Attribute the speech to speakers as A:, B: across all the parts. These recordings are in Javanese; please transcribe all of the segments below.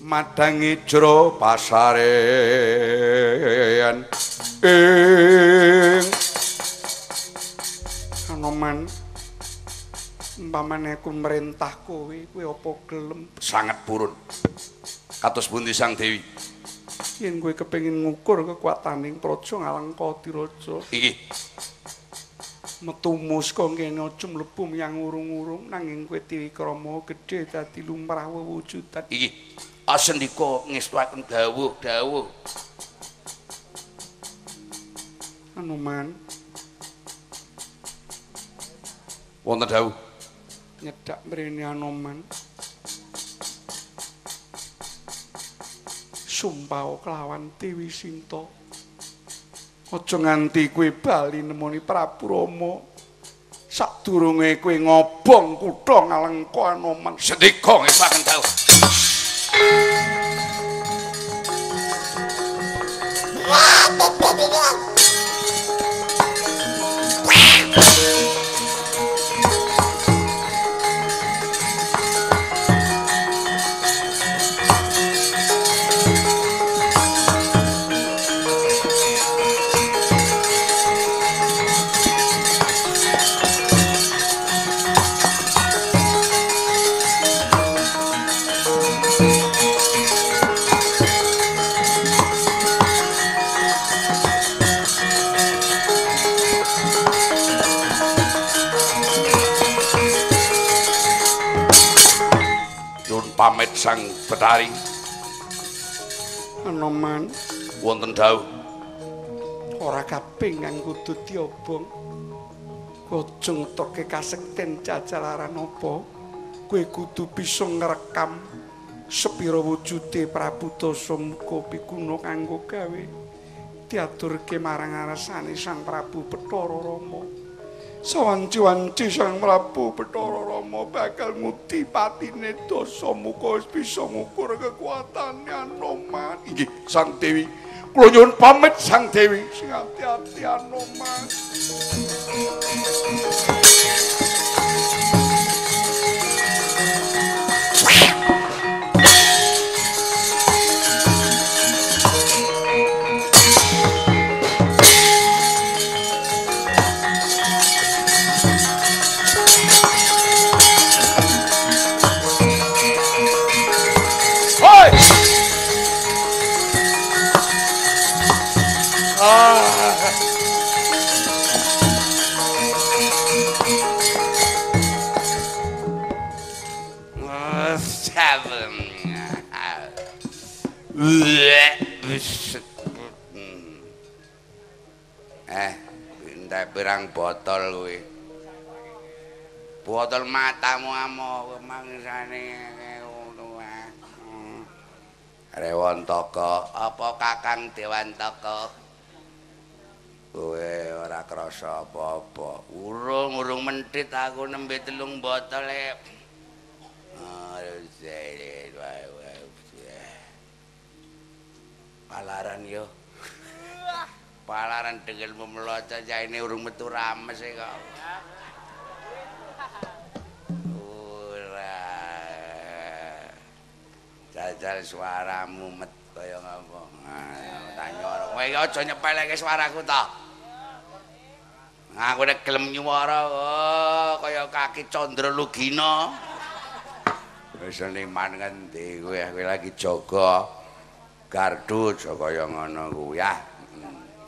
A: madangi jero pasarean. Ing. Anoman umpamane aku merintah kowe kowe apa gelem? Sangat purun kados pundi sang dewi? Yen kowe kepengin ngukur kekuataning praja ngalengka diraja. Iki. Metu muska kene aja mlebu yang urung-urung nanging kowe diwikrama gedhe dadi lumrah wewujudan. Iki asendika ngestuaken dawuh dawuh. Anoman wonten dawuh. Nyedak mrene Anoman sumpah kelawan Dewi Sinta. Aja nganti kowe bali nemoni Prabu Rama. Sadurunge kowe ngobong kutha ngalengka Anoman sedika ngestuaken dawuh pamit sang betari anoman wonten dawuh. Ora kaping kang kudu diobong. Aja ngetoke kasekten jajalaran apa? Kowe kudu bisa ngrekam sepira wujude Prabu Dasamuka pikuna kanggo gawe. Diaturke marang arsane Sang Prabu Bathara Rama sawanci-wanci Sang Prabu Bathara Rama bakal nguti patine dosa muga wis bisa ngukur kekuatane Anoman. Iki Sang Dewi, kula nyuwun pamit Sang Dewi sing ati-ati Anoman. Pirang botol kuwi. Botol matamu amo mangsane ngono wae. Hmm. Rewantaka, apa Kakang Dewantaka? Kowe ora krasa apa-apa. Urung-urung mentit aku nembe telung botol e. Palaran yo. Palaran dengel memeloco ini urung metu rames e kok. Ora. Jajal suaramu met kaya ngapa. Tanya. Kowe aja nyepeleke suaraku to. Aku nek gelem nyuwara oh, kaya kaki Candra Lugina. Wis niman ngendi kowe kowe lagi jaga gardu aja kaya ngono kuwi ya.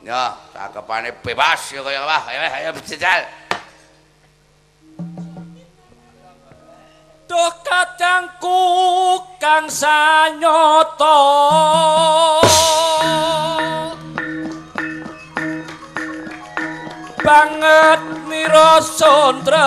A: Ya, cakepane bebas ya kaya apa? Ayo ayo jajal.
B: Duh kadangku kang sanyata banget mira sondres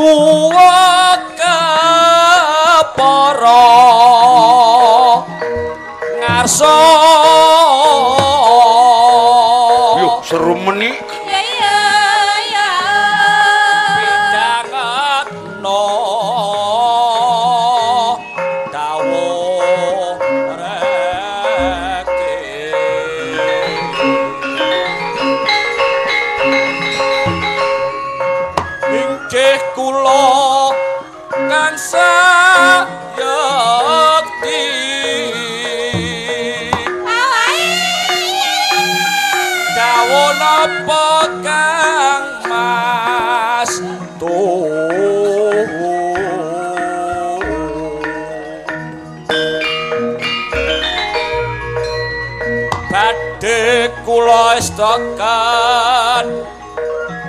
B: ke para ngarsa
A: Yuk, seru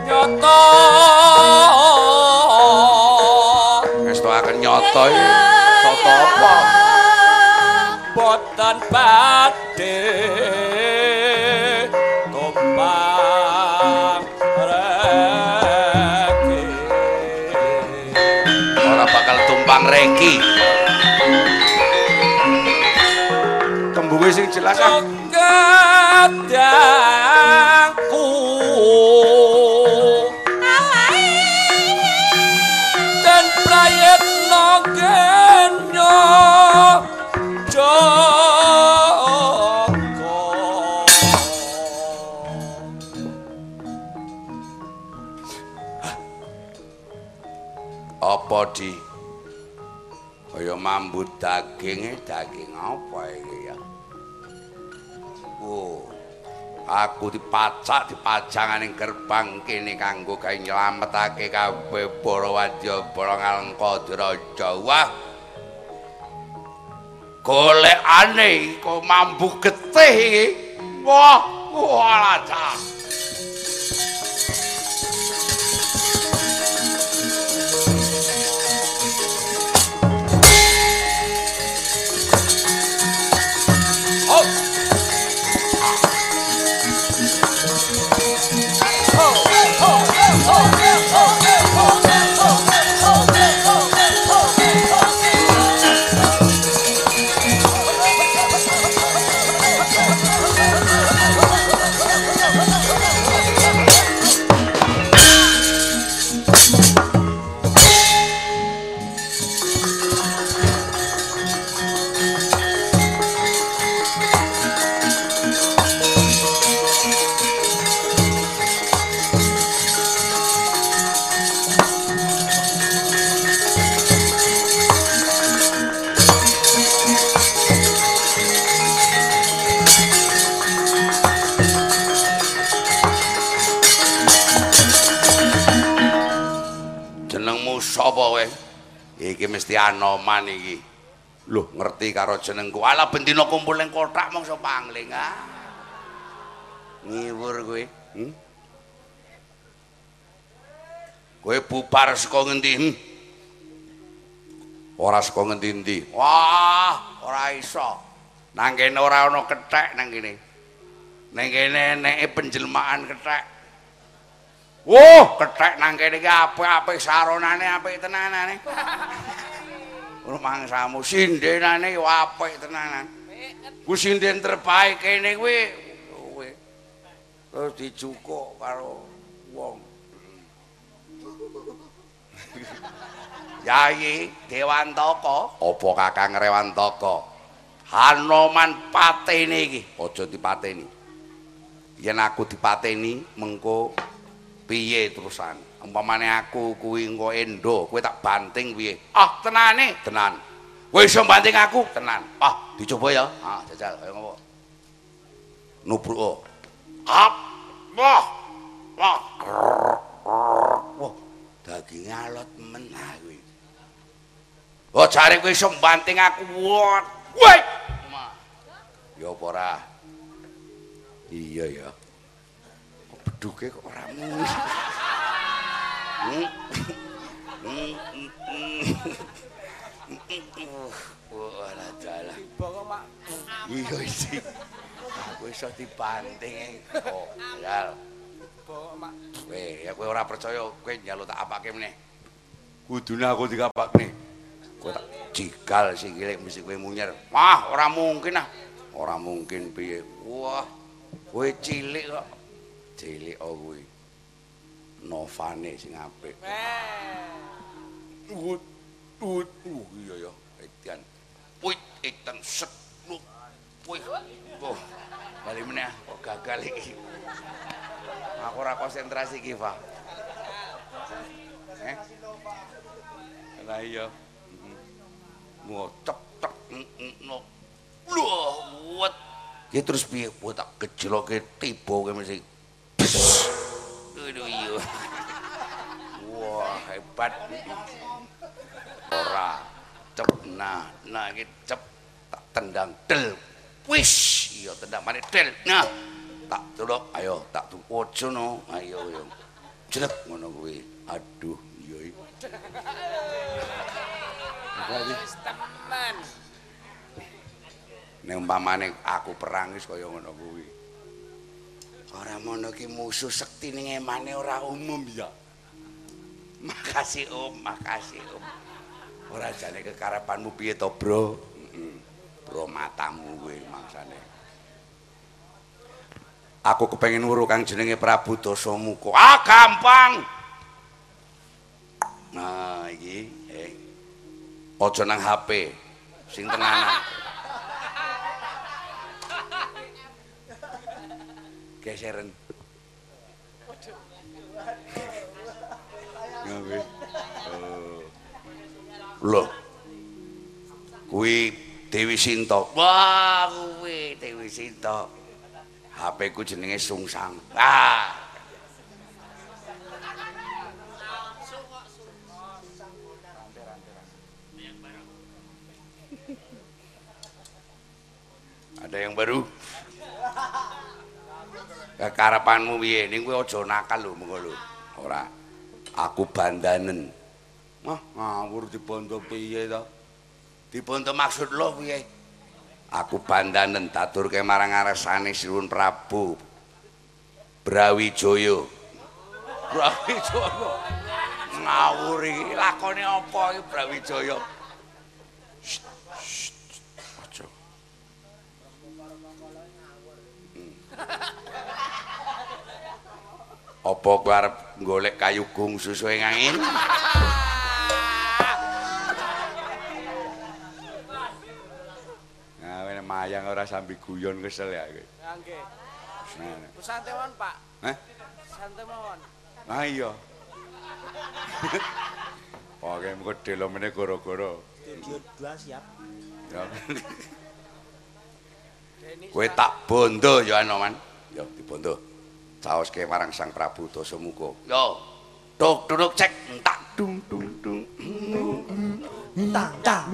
B: nyata
A: Ngestokaken nyoto iki. Soto apa?
B: boten badhe
A: daginge daging apa iki ya? Oh. Aku dipacak dipajang ning gerbang kene kanggo gawe nyelametake kabeh para wadyabara ngalengka diraja. Wah. Golekane kok mambu getih iki. Wah, wah cah. Anoman iki. Loh, ngerti karo jenengku. Ala bendina kumpul ning kotak mongso pangling ah. Ngiwur kowe. Hmm? Kowe bubar saka ngendi? Hmm? Ora saka ngendi-endi. Wah, ora iso. Nang kene ora ana kethek nang kene. Nang kene eneke penjelmaan kethek. Wah, kethek nang kene iki apik-apik saronane apik tenanane. Rumangsamu sindenane yo apik tenanan. Ku sinden terbaik kene kuwi kuwi. Terus dicukuk karo wong. Yayi Dewantaka, apa Kakang Rewantaka? Hanoman patene iki, aja dipateni. Yen aku dipateni mengko piye terusan? Umpamane aku kuwi engko endo, kowe tak banting piye? Ah, tenane, tenan. Kowe iso banting aku? Tenan. Ah, dicoba ya. Ah, jajal kaya ngopo? Nubruk. Ap. Wah. Wah. Wah, dagingnya alot men ah kuwi. Oh, jare kowe iso banting aku. Wah. Woi. Ya apa ora? Iya ya. Beduke kok ora muni. Hmm. Hmm, hmm, hmm. Wah, ala dalah. Iya isi. Aku iso dibanting kok. Yal. Weh, kowe ora percaya, kowe njaluk tak apake meneh. Kudune aku dikapakne. Kowe tak jigal sikile mesti kowe munyer. Wah, ora mungkin ah. Ora mungkin piye. Wah, kowe cilik kok. Cilik kuwi. Novane sing apik. Wut, wut, uh, iya ya, edian. Wit, edan set, lu, wih, oh, balik meneh, kok gagal iki. Aku ora konsentrasi iki, Pak. Eh? Lah iya. Cep cep no. Loh, wet. Ki terus piye? Ku tak gejloke tiba kowe mesti Aduh iya. Wah, hebat. Ora. Cep nah, nah iki cep tak tendang del. Wis, iya tendang maneh del. Nah, tak tuluk, ayo tak tu ojo no. Ayo yo. Jelek ngono kuwi. Aduh, iya iki.
C: Wis temen.
A: Nek umpamane aku perang wis kaya ngono kuwi. Ora mono ki musuh sekti ning emane ora umum ya. Makasih Om, makasih Om. Ora jane kekarepanmu piye to, Bro? Heeh. Bro matamu kuwi maksane. Aku kepengin weruh kang jenenge Prabu Dasamuka. Ah, gampang. Nah, iki eh. Aja nang HP. Sing tenanan. Geseren. Ngawe. Oh. Loh. Kuwi Dewi Sinta. Wah, kuwi Dewi Sinta. HP ku jenenge Sungsang. Ah. Ada yang baru? Kekarepanmu piye? Ning kowe aja nakal lho mengko lho. Ora. Aku bandanen. Wah, ngawur dibondo piye to? Dibondo maksud lo piye? Aku bandanen taturke marang aresane Sinuwun Prabu. Brawijaya. Brawijaya. Ngawur iki lakone apa iki Brawijaya? Aja. Apa kowe arep golek kayu gung susu ing angin? Nah, wene mayang ora sambil guyon kesel ya kowe.
C: Nggih.
A: Nah,
C: Santai mawon, Pak.
A: Hah?
C: Santai mawon.
A: Ah iya. Oke, mengko delomene goro-goro.
D: Studio 2 siap.
A: Ya. Kowe tak bondo ya Anoman. Ya dibondo. Caoske marang Sang Prabu Dasamuka. Yo. Tuk duduk cek entak dung dung dung.
D: Tang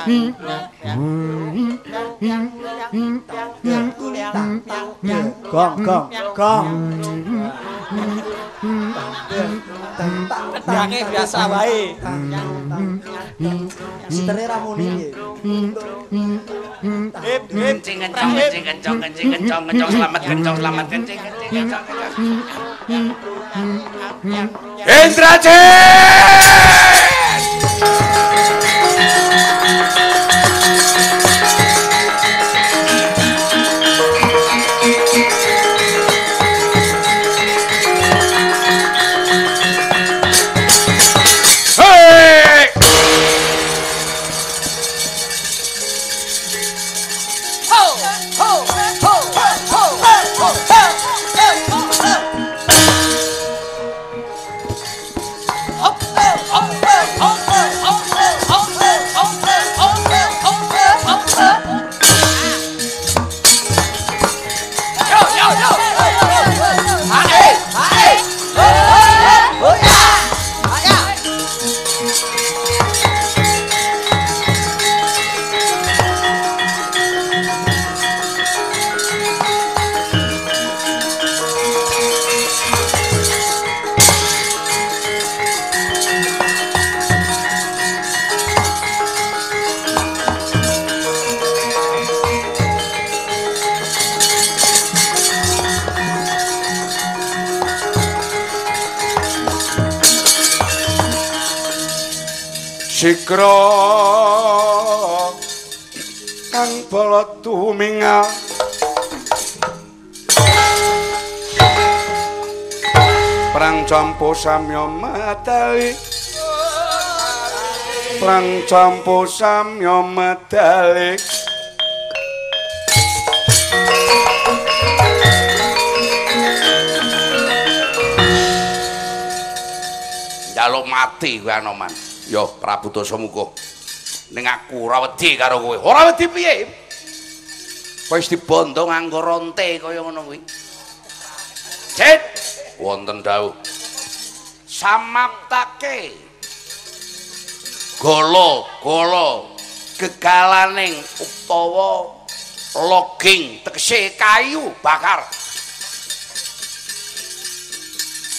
D: Gong gong gong.
C: Pedangnya biasa wae.
D: Sitere ra muni.
C: Hip hip
A: Kencing kencong kencing kencong kencing kencong kencong selamat kencong selamat kencing kencing kencong. Indrajit! Sikra kang bala tuminga. Prang campo samya medali Prang campo samya medali Jaluk mati kowe Anoman. Yo Prabu Dasamuka. Ning aku ora wedi karo kowe. Ora wedi piye? Kowe wis dibondo nganggo ronte kaya ngono kuwi. Cet wonten dawuh. Samaptake. Golo gegalaning utawa logging tegese kayu bakar.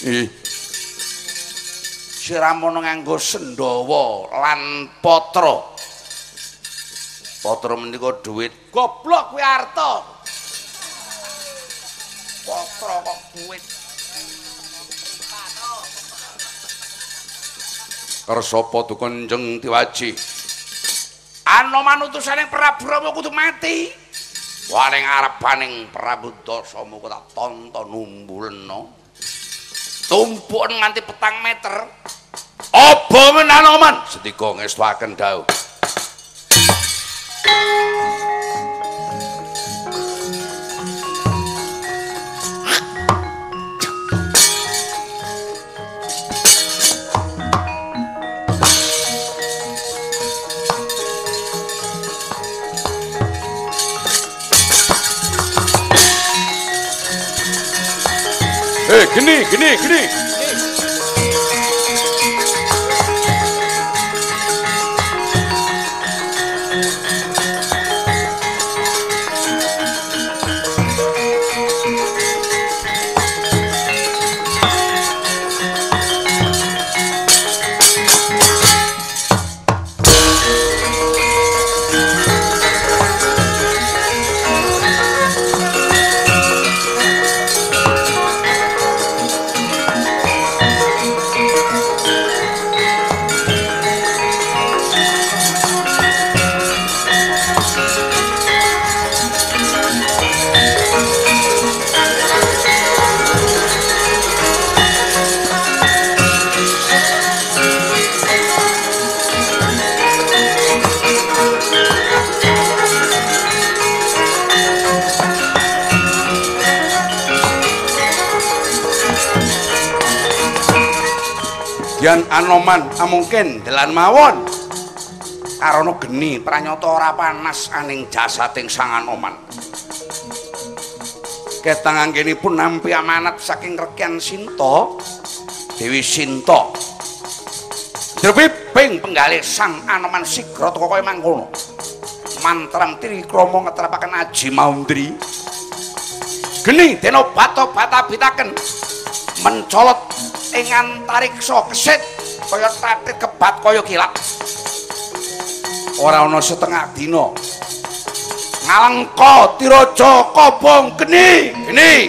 A: Ih. Siramono nganggo Sendawa lan Patra. Patra menika dhuwit. Goblok kuwi arta. Patra kok dhuwit. Karsapa dukanjeng diwaji. Anoman utusane Prabu Rama kudu mati. Waning arepaning Prabu Dasamuka tak tonton numbulena. Tumpuk nganti petang meter. Apa men Anoman? Sedika ngestuaken dawuh. Eh, geni, geni, geni. Dian Anoman amungkin dalan mawon. Karana geni pranyata ora panas aning jasating Sang Anoman. Ketang anggenipun nampi amanat saking Rekyan Sinta, Dewi Sinta. Dreping penggalih Sang Anoman sigra teka kaya mangkono. Mantram trikrama ngetrapaken aji maundri. Geni dena bata-bata bitaken mencolot ing antariksa kesit kaya tatit kebat kaya kilat. Ora ana setengah dina. Ngalengka tiraja kobong geni, geni.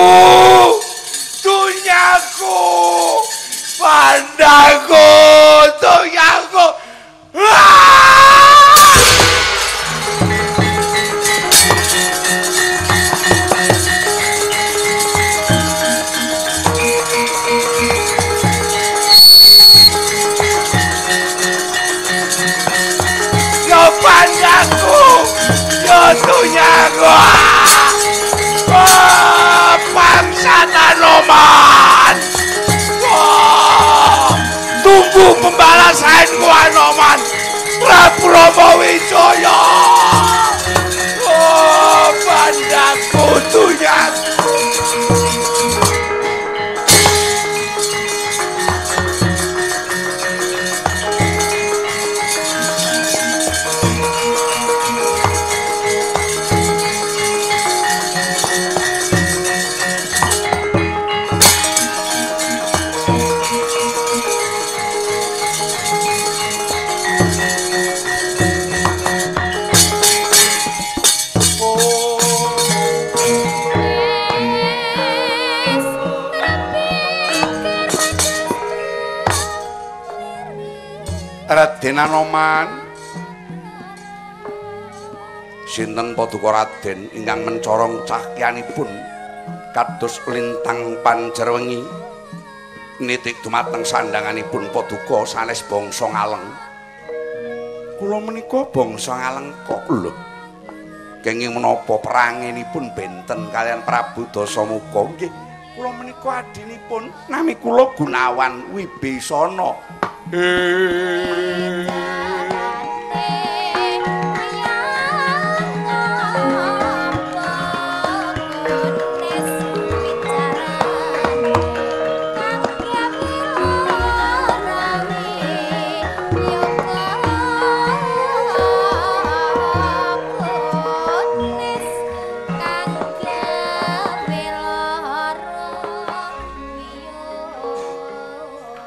A: Bandaku. Dunyaku. Bandaku. Dunyaku. Ah! Yo bandaku. Yo dunyaku. Ah, tunggu pembalasanku Anoman. Prabu Rama Wijaya. Raden Anoman Sinten Paduka Raden ingkang mencorong cahyanipun kados lintang panjerwengi? Nitik dumateng sandanganipun Paduka sanes bangsa ngaleng Kula menika bangsa ngaleng kok lho. Kenging menapa perangenipun benten kalian Prabu Dasamuka. Nggih kula menika adinipun nami kula Gunawan Wibisana. Eh.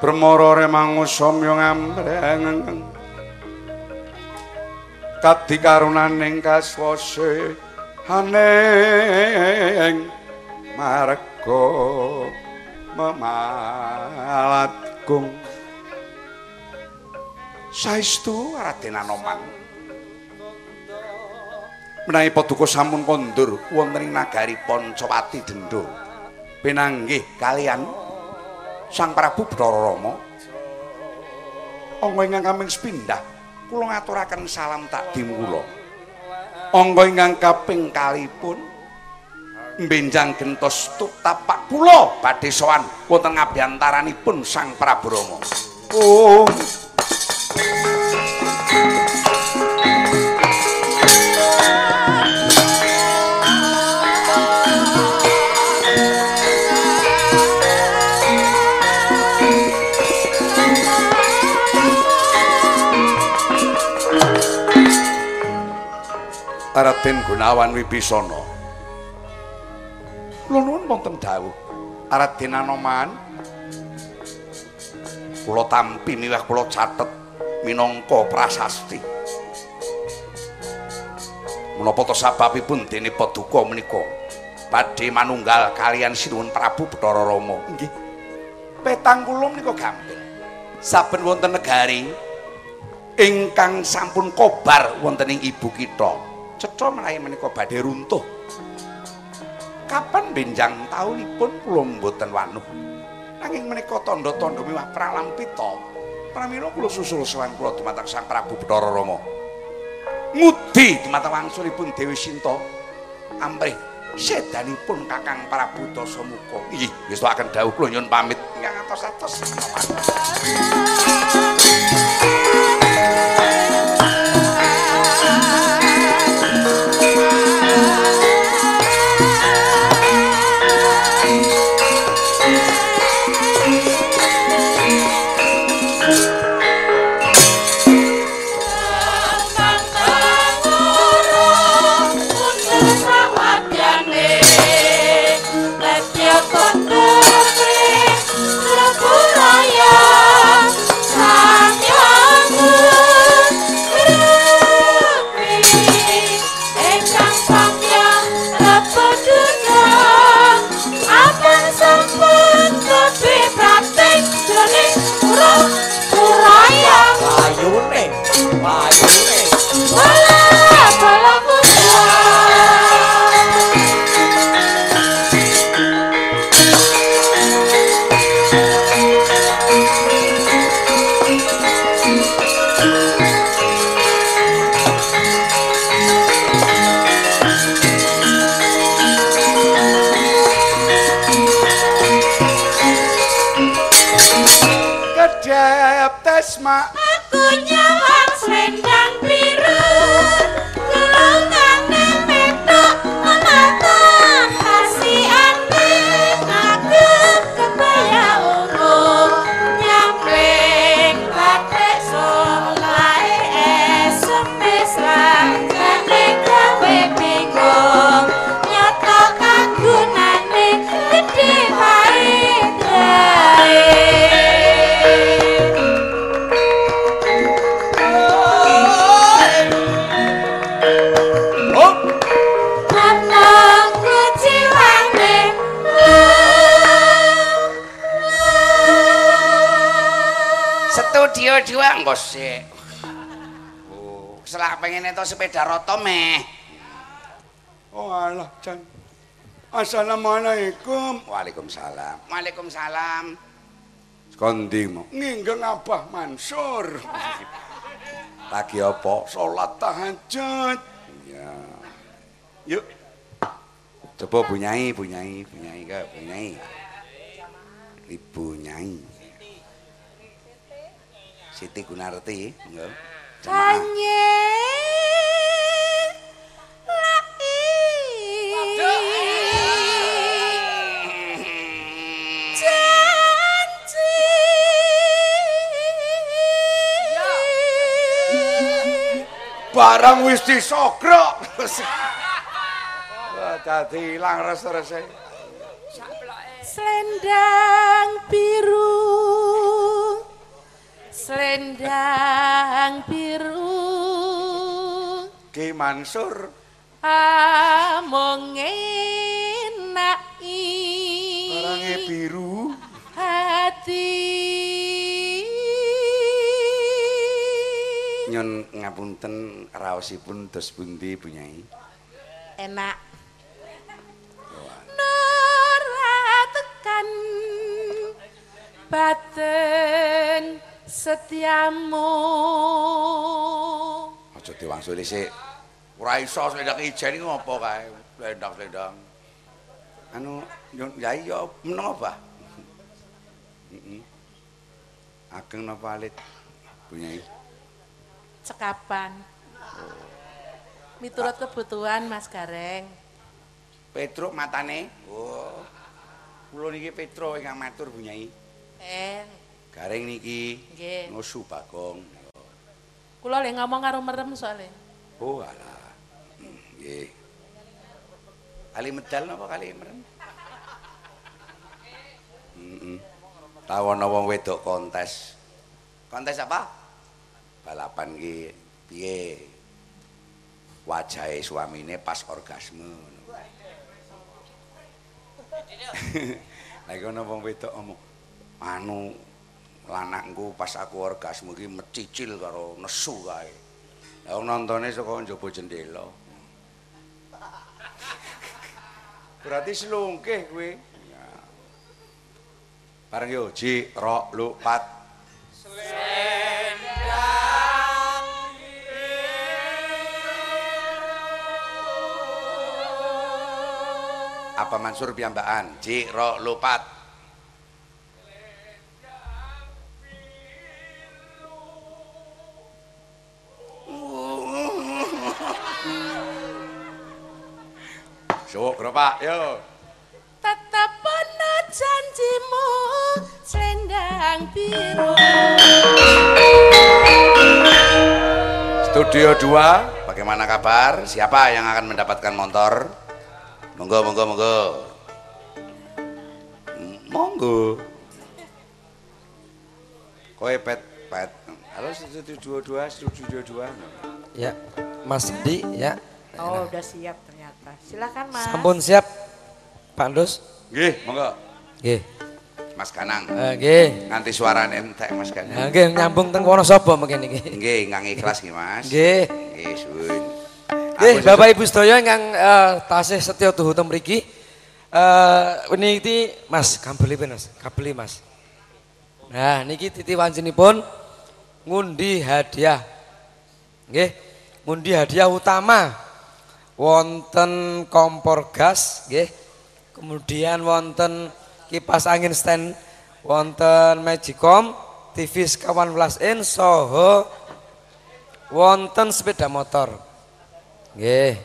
A: Bremara remangu samya ngambreng kadikarunaning kaswase haneng marga memalatgung. Saestu Raden Anoman. Menawi paduka sampun kondur wonten ing nagari Pancawati Dendho pinanggih kalian Sang Prabu Bathara Rama angga ingkang kaming sepindhah kula ngaturaken salam takdim kula angga ingkang kaping kalipun mbenjang gentos tapak kula badhe sowan wonten ngabyantaranipun Sang Prabu Rama oh Raden Gunawan Wibisana. Kula nuwun wonten dawuh. Raden Anoman. Kula tampi miwah kula catet minangka prasasti. Menapa to sababipun dene paduka menika badhe manunggal kalian Sinuwun Prabu Bathara Rama. Nggih. Petang kula menika gampil. Saben wonten negari ingkang sampun kobar wonten ing ibu kita cetha menawi menika badhe runtuh. Kapan benjang taunipun kula mboten wanuh? Nanging menika tandha-tandha miwah pralampita pramila kula susul sowan kula dumateng Sang Prabu Bathara Rama. Ngudi dumateng wangsulipun Dewi Sinta. Amrih sedanipun Kakang Prabu Dasamuka. Nggih ngestuaken dawuh kula nyuwun pamit. Ingkang atos-atos Engko sik. Oh, selak pengen entuk sepeda roto meh.
E: oh alah, Jan. Assalamualaikum.
A: Waalaikumsalam. Waalaikumsalam.
E: Kondi mau nginggeng Abah Mansur.
A: Lagi apa?
E: Salat tahajud.
A: Ya.
E: Yuk,
A: Coba Bu Nyai, Bu Nyai, Bu Nyai ke, Bu Nyai. Ibu Nyai. Siti Gunarti, enggak? Jamaah.
F: Kanye Janji
E: barang wis disogrok. Dadi ilang res-rese.
F: Selendang biru Selendang biru.
E: Ki Mansur.
F: Among enaki.
E: Barange biru.
F: hati.
A: Nyun ngapunten raosipun dos pundi Bu Nyai?
F: enak. Nora tekan baten setiamu
A: Aja diwangsuli sik. Ora iso selendang ijen iki ngopo kae? Selendang-selendang. Anu nyun yai yo meneng apa? Heeh. Ageng napa alit? Bu Nyai.
F: cekapan miturut kebutuhan Mas Gareng
A: Petruk matane. Oh. Kula niki Petro ingkang matur Bu Nyai.
F: eh
A: Garing niki
F: Nggih.
A: ngusu Bagong.
F: kula lek ngomong karo merem soalnya
A: Oh alah. Nggih. Kali medal napa kali merem? Heeh. Tahu ana wong wedok kontes. Kontes apa? Balapan ki piye? Wajahe suamine pas orgasme. Lagi ana wong wedok ngomong, anu lanangku pas aku orgasme ki mecicil karo nesu kae. Lah nontone saka njaba jendela.
E: Berarti selungkih kowe.
A: Bareng yo ji ro lu pat. Apa Mansur piyambakan? Ji ro lu Pak, yo.
F: tetap ana janjimu selendang biru
A: Studio 2, bagaimana kabar? Siapa yang akan mendapatkan motor? Monggo, monggo, monggo. Monggo. Kowe pet, pet. Halo Studio 2, Studio 2.
C: Ya, Mas Di ya.
F: oh udah siap ternyata silakan Mas
C: Sampun siap, Pak Dos.
A: Nggih, monggo.
C: Nggih.
A: Mas Kanang.
C: Eh, Nggih.
A: Nganti suarane entek Mas
C: Nah,
A: Kanang.
C: Nggih nyambung teng Wonosobo mungkin iki.
A: Nggih, ingkang ikhlas nggih Mas.
C: Nggih.
A: Nggih, suwun.
C: Nggih, Bapak Ibu sedaya ingkang eh, tasih setya teng mriki. Eh niki Mas, kabeli pun Mas, kabeli Mas. Nah, niki titi wanjenipun ngundi hadiah. Nggih, ngundi hadiah utama. Wonten kompor gas, nggih. Kemudian wonten kipas angin stand, wonten Magicom, TV sekawan welas in soho wonten sepeda motor. Nggih.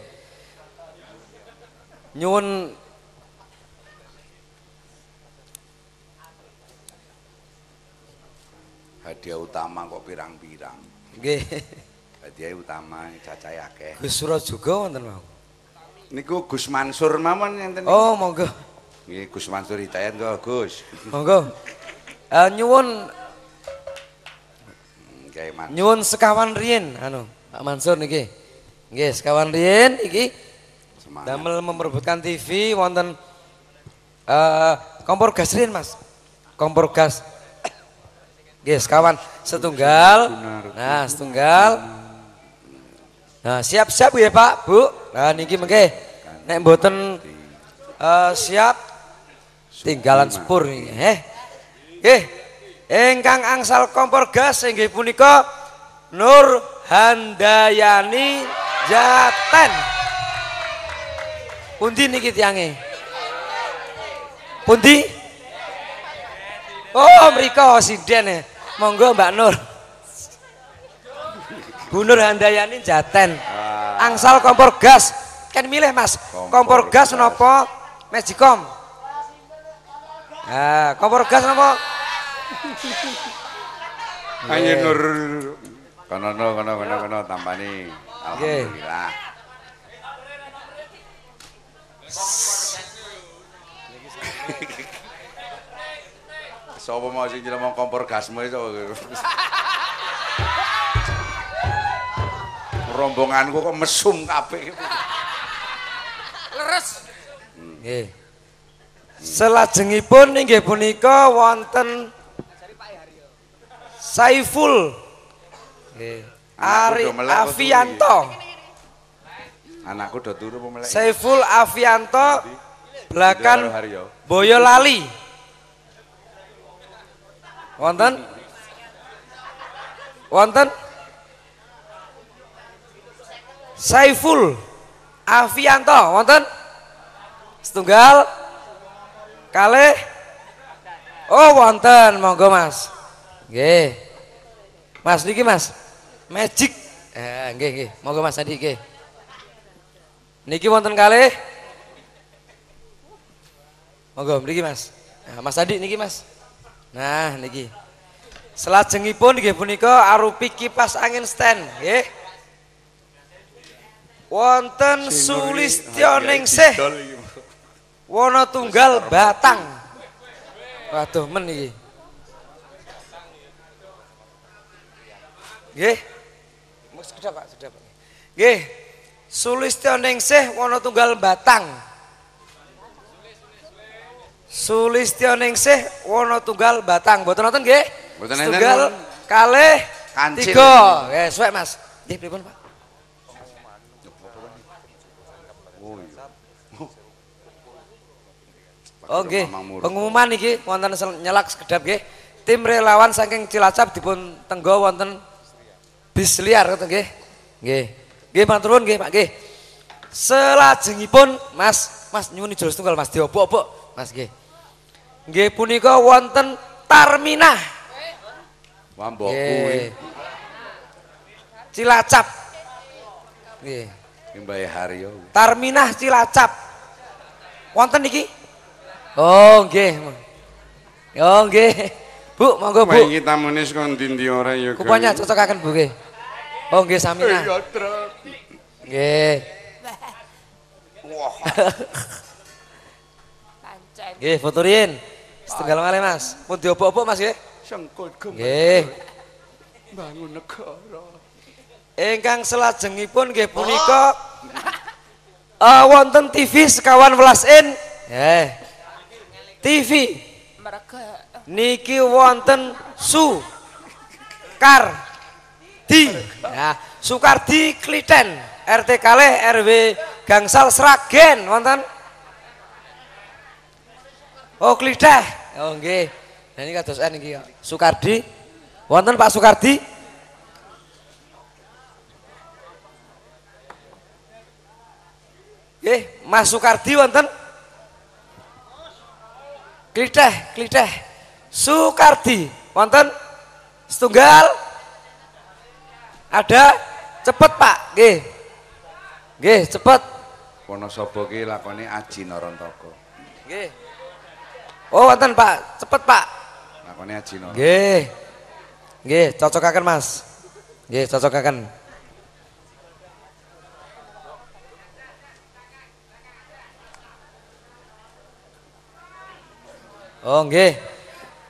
C: Nyuwun
F: Hadiah utama kok pirang-pirang.
C: nggih.
F: Hadiah utama cacahe akeh.
C: Gus Surat juga wonten mau.
F: Niku Gus Mansur mawon enten.
C: Oh, monggo.
F: Nggih Gus Mansur Hidayat kok Gus.
C: Monggo. Eh nyuwun
F: Hmm, Kayak man.
C: nyuwun sekawan riyin anu Pak Mansur niki. Nggih, sekawan riyin iki
F: Semangat.
C: damel memperebutkan TV wonten eh kompor gas riyin, Mas. Kompor gas. Nggih, sekawan setunggal. Nah, setunggal. Nah, siap-siap ya, Pak, Bu. Nah, niki mengke nek mboten eh siap tinggalan sepur niki. Eh. Nggih. Ingkang angsal kompor gas inggih punika Nur Handayani Jaten. Pundi niki tiange? Pundi? Oh, mriko sinden ya. Monggo Mbak Nur. Bu Nur Handayani Jaten. Angsal kompor gas. Kan milih Mas. Kompor,
F: Kompor
C: gas
F: gas.
C: napa Magicom? Nah, kompor gas napa?
F: Ayo Nur. Kono kono kono kono kono tampani. Alhamdulillah. Sopo mau sing jelema kompor gasmu itu? Rombonganku kok mesum kabeh.
C: Nggih. Selajengipun inggih punika wonten Saiful Nggih. Ari Avianto.
F: Anakku do turu?
C: Saiful Avianto Blakan
F: Haryo.
C: Boyolali. Wonten? Wonten? Saiful Avianto, wonten? Setunggal kalih Oh, wonten, monggo Mas. Nggih. Mas niki Mas. Magic. Eh, nggih nggih. Monggo Mas Adi nggih. Niki wonten kalih Monggo mriki Mas. Nah, Mas Adi niki Mas. Nah, niki. Selajengipun nggih punika arupi kipas angin stand, nggih. Wonten Sulistyaningsih wana tunggal batang. Waduh men iki. Nggih. Sudah Pak, sudah Pak. Nggih. Sulistyaningsih wana tunggal batang. Sulistyaningsih wana tunggal batang. Mboten nonton nggih?
F: Mboten enten,
C: Tunggal kalih
F: Kancil.
C: tiga. Nggih, suwek Mas. Nggih pripun Pak? Oh nggih, pengumuman iki wonten nyelak sekedap nggih. Tim relawan saking Cilacap dipun tenggo wonten bis liar ngoten nggih. Nggih. Nggih matur nuwun nggih Pak nggih. Selajengipun Mas, Mas nyuwun ijol tunggal Mas diobok-obok Mas nggih. Nggih punika wonten Tarminah.
F: Wah mbok kuwi.
C: Cilacap. Nggih.
F: Mbah Haryo.
C: Tarminah Cilacap. Wonten niki? Oh, nggih. Oh, nggih. Bu, monggo
A: Wah
C: Bu.
A: iki tamune saka ndi-ndi ora ya.
C: Kupanya cocokaken Bu nggih. Oh, nggih Samina.
A: Ya, Truk.
C: Nggih.
G: Pancen.
C: Nggih, foto riyin. Setunggal malih Mas. Pun diobok-obok Mas nggih.
A: Sengkul gem
C: Nggih.
A: bangun negara.
C: Ingkang selajengipun nggih punika eh wonten TV sekawan welas in. TV
G: Mereka
C: niki wonten Su Kar Di. Ya Sukardi Kliten RT kalih RW Gangsal Sragen wonten. Oh Kliteh. Oh nggih. Nah ini kados N iki ya. Sukardi wonten Pak Sukardi Nggih Mas Sukardi wonten Kliteh, kliteh. Sukardi, wonten? Setunggal. Ada? Cepet, Pak. Nggih. Nggih, cepet.
F: Wonosobo ki lakone Aji Narantaka.
C: Nggih. Oh, wonten, Pak. Cepet, Pak.
F: Lakone Aji Narantaka.
C: Nggih. Nggih, cocokaken, Mas. Nggih, cocokaken. Oh, nggih.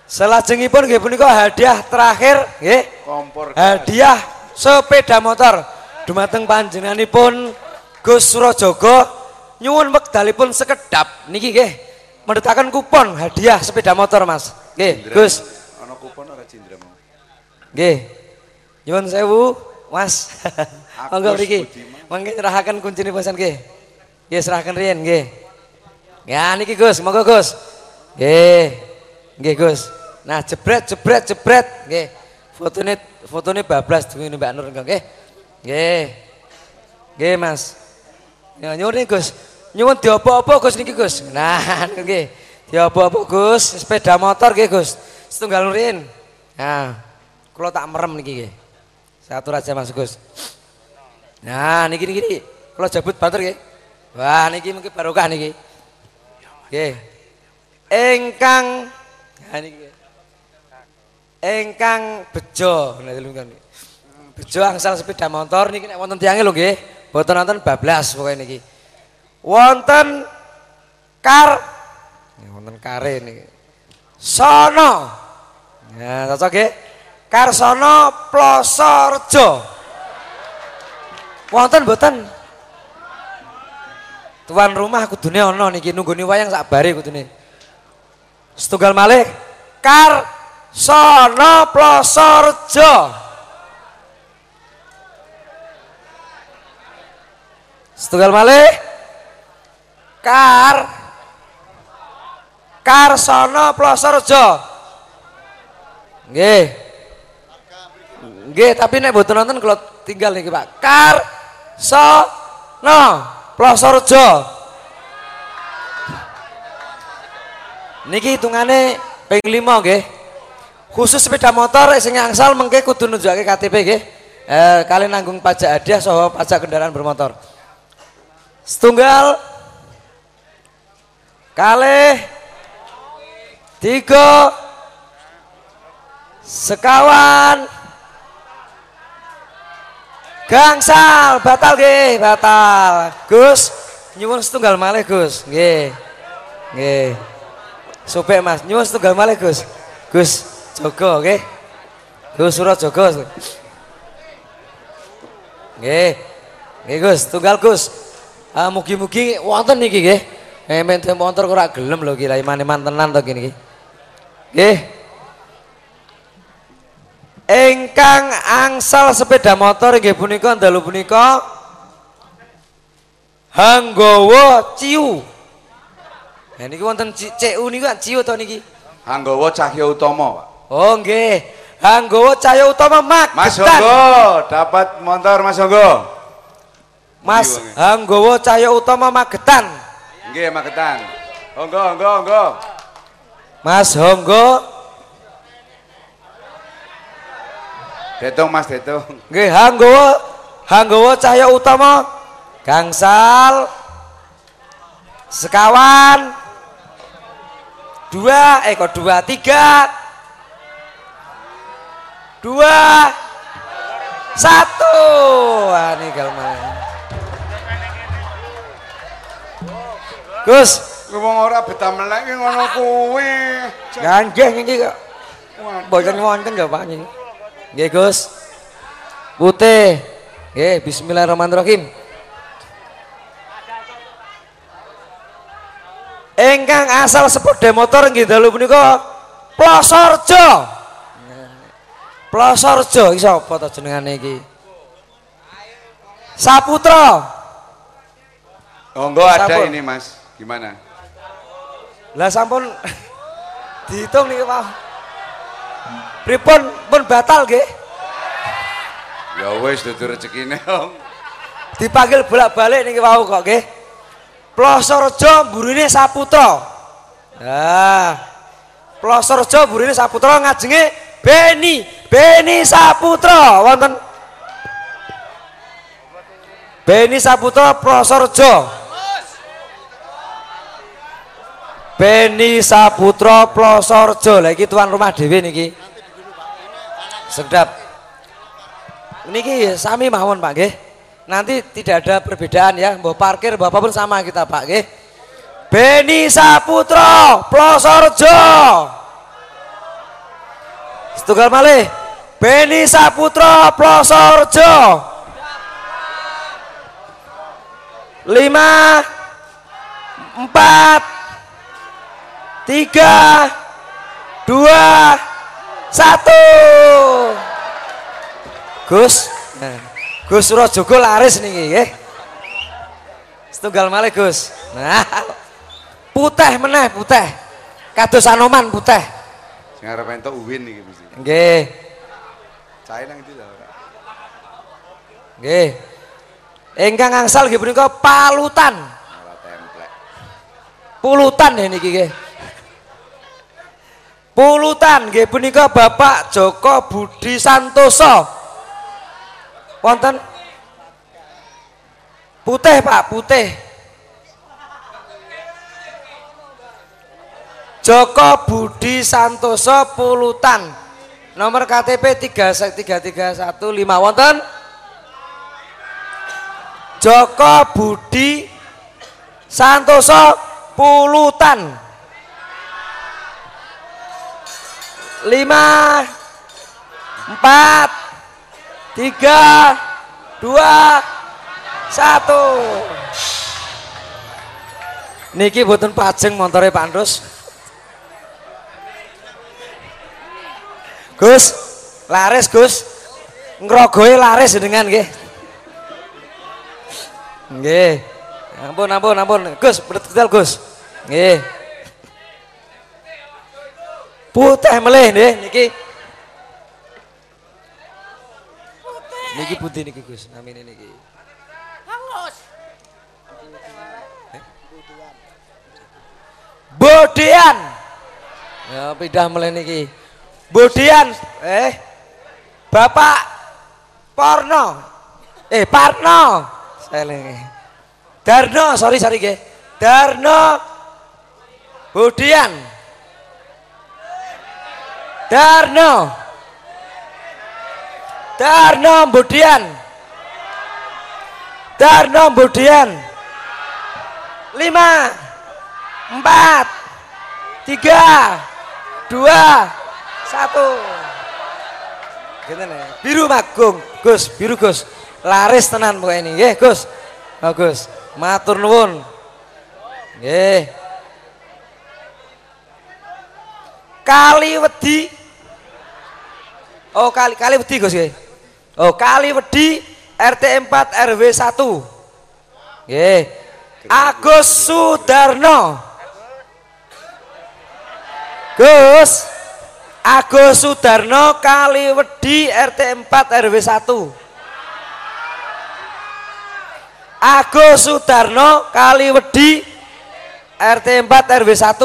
C: Selajengipun nggih punika hadiah terakhir, nggih.
F: Kompor
C: Hadiah sepeda motor dumateng panjenenganipun Gus Surajaga nyuwun wekdalipun sekedap niki nggih. Mendetaken kupon hadiah sepeda motor, Mas. Nggih, Gus.
F: Ana kupon ora cindramu?
C: Nggih. Nyuwun sewu, Mas. Monggo mriki. Mangke nyerahaken kuncine pesan nggih. Nggih, serahkan riyen nggih. Ya niki Gus, monggo Gus. Nggih. Nggih Gus. Nah, jebret jebret jebret nggih. Fotone fotone bablas dungene Mbak Nur nggih. Nggih. Nggih, Mas. Ya nyuwun nih, Gus. Nyuwun diopo-opo Gus niki Gus. Nah, nggih. Diopo-opo Gus, sepeda motor nggih Gus. Setunggal nurin. Nah, kula tak merem niki nggih. Saya atur aja Mas Gus. Nah, niki niki. Kula jabut banter nggih. Wah, niki mungkin barokah niki. Nggih. Niki. Engkang bejo. Bejo angsal sepeda motor niki nek wonten tiange lho nggih. Boten wonten bablas pokoke niki. Wonten kar wonten kare niki. Sono. Nah, cocok nggih. Karsono Plosorjo. Wonten boten? Tuan rumah kudune ana niki nunggoni wayang sak bare kudune. Setunggal malih Kar Sono Plosorjo. Setunggal malih Kar Karsono Plosorjo. Nggih. Nggih, tapi nek mboten nonton kalau tinggal niki Pak. Kar Sono Plosorjo. Niki hitungane ping 5 nggih. Khusus sepeda motor sing angsal mengke kudu nunjukake KTP nggih. Eh kalian nanggung pajak hadiah saha pajak kendaraan bermotor. Setunggal. Kalih. Tiga. Sekawan. Gangsal. Batal nggih batal. Gus nyuwun setunggal malih Gus. Nggih. Nggih Supek Mas, nyuwun setunggal malih Gus. Gus Jogo nggih. Gus Surat Jogo. Nggih. Nggih Gus, tunggal Gus. Ah mugi-mugi wonten niki nggih. Eh menten motor kok ora gelem lho iki iman-iman tenan kene iki. Nggih. Engkang angsal sepeda motor nggih punika dalu punika Hanggawa Ciu. Nah niki wonten C- CU niku kan Ciu to niki.
F: Hanggawa Cahya Utama, Pak.
C: Oh nggih. Hanggawa Cahya Utama Mak.
F: Mas Honggo, dapat motor Mas Honggo.
C: Mas
F: wonge?
C: Hanggawa Cahya Utama Magetan.
F: Nggih, Magetan. Honggo, honggo, honggo.
C: Mas Honggo
F: Detung Mas Detung.
C: nggih Hanggawa Hanggawa Cahya Utama gangsal sekawan dua eh kok dua? Tiga. Dua. Satu. Wah ini galman Gus.
F: Wong ora betah melek ki ngono kuwi.
C: ganjeng ini kok. Boten wonten gak Pak ini nggih Gus. Putih. Nggih bismillahirrahmanirrahim Engkang asal sepeda motor nggih dalu punika Plosorjo. Plosorjo iki sapa to jenengane iki? Saputra.
F: Honggo ada
C: Sampun.
F: ini Mas. Gimana?
C: Lah sampun dihitung niki Pak. Pripun pun batal nggih?
F: Ya wis dudu rezekine, Om.
C: Dipanggil bolak-balik niki wau kok nggih. Plosorjo burine Saputra. Nah. Plosorjo burine Saputra ngajenge Beni, Beni Saputra wonten Beni Saputra Prosorjo. Beni Saputra Prosorjo. Lah iki tuan rumah dhewe niki. Sedap. Niki sami mawon Pak nggih. Nanti tidak ada perbedaan ya, mau parkir bapak pun sama kita Pak nggih. Beni Saputra Prosorjo. Setunggal malih. Beni Saputra Prosorjo. Lima, empat, tiga, dua, satu. Gus, Gus Surojogo laris nih, nggih. Setunggal malih Gus. Nah, putih meneh putih. Kados Anoman putih.
F: Sing arep entuk uwin iki mesti.
C: Nggih.
F: Cahe nang ndi lho.
C: Nggih. Ingkang angsal nggih punika palutan. Pulutan ya niki nggih. Pulutan nggih punika Bapak Joko Budi Santoso. Wonten Putih Pak, putih. Joko Budi Santoso Pulutan. Nomor KTP 33315 wonten. Joko Budi Santoso Pulutan. Lima, empat, tiga, dua, satu. Niki boten pajeng montore Pak Andus. Gus, laris Gus. Ngrogoe laris dengan nggih. Nggih. Ampun, ampun, ampun. Gus, betul Gus. Nggih. Putih melih nggih niki. Niki putih niki Gus, namine niki.
G: Hangus.
C: Bodean. Ya pindah melih niki. Bodean, eh. Bapak Porno. Eh, Parno. Saling. Darno, sorry sorry nggih. Darno Bodean. Darno. Darno Bodean. Darno Bodean. Lima, empat, tiga, dua, satu. Biru magung, Gus, biru Gus. Laris tenan pokoknya ini, nggih Gus. Bagus. Matur nuwun. Nggih. Kali wedi. Oh, kali kali wedi Gus nggih. Oh, kali wedi RT 4 RW 1. Nggih. Agus Sudarno. Gus. Agus Sudarno kali wedi RT 4 RW 1. Agus Sudarno kali wedi RT 4 RW 1.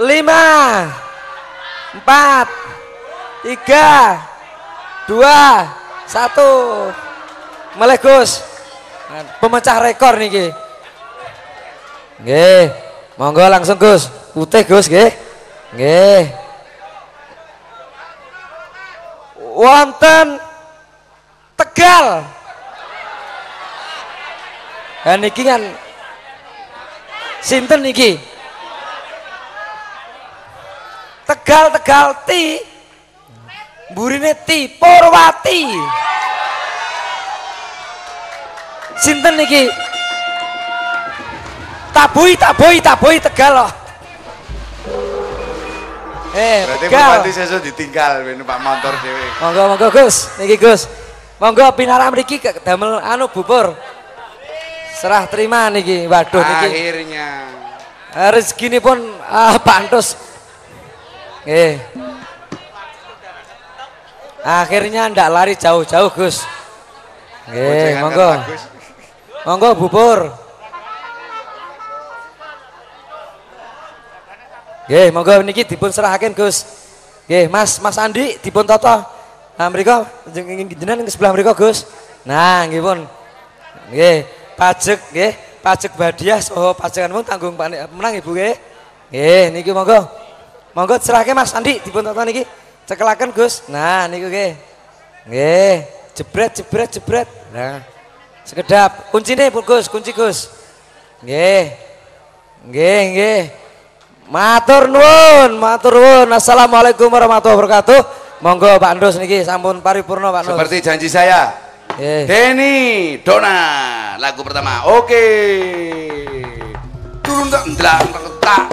C: 5 4 3 2 1 Meleh Gus. Pemecah rekor niki. Nggih. Monggo langsung Gus. Putih Gus nggih. Nggih. Wonten Tegal. Dan niki kan sinten niki? Tegal Tegal ti. Burine ti Purwati. Sinten niki? Tabui tabui tabui Tegal loh. Eh,
F: Berarti. Bupati sesuk ditinggal ben Pak motor dhewe.
C: Monggo monggo Gus, niki Gus. Monggo pinara mriki ke- damel anu bubur. Serah terima niki. Waduh niki.
F: Akhirnya.
C: Rezeki pun ah, pantus. Nggih. Akhirnya ndak lari jauh-jauh Gus. Nggih,
F: Bocengan
C: monggo. Monggo bubur. Nggih, monggo niki dipun serahaken Gus. Nggih, Mas Mas Andi dipun tata. Nah, mriku ingin jenengan ke sebelah mriku, Gus. Nah, nggih pun. Nggih, pajak nggih, pajak badiah saha pajanganmu tanggung Pak menang Ibu nggih. Nggih, niki monggo. Monggo serahke Mas Andi dipun tata niki. Cekelaken Gus. Nah, niku nggih. Nggih, jebret jebret jebret. Nah. Sekedap. Kuncine Pun Gus, kunci Gus. Nggih. Nggih, nggih. Matur nuwun, matur nuwun. Assalamualaikum warahmatullahi wabarakatuh. Monggo Pak Ndus niki sampun paripurna Pak Ndus.
A: Seperti janji saya.
C: Nggih.
A: Denny Dona lagu pertama. Oke. Turun tak ndelak tak.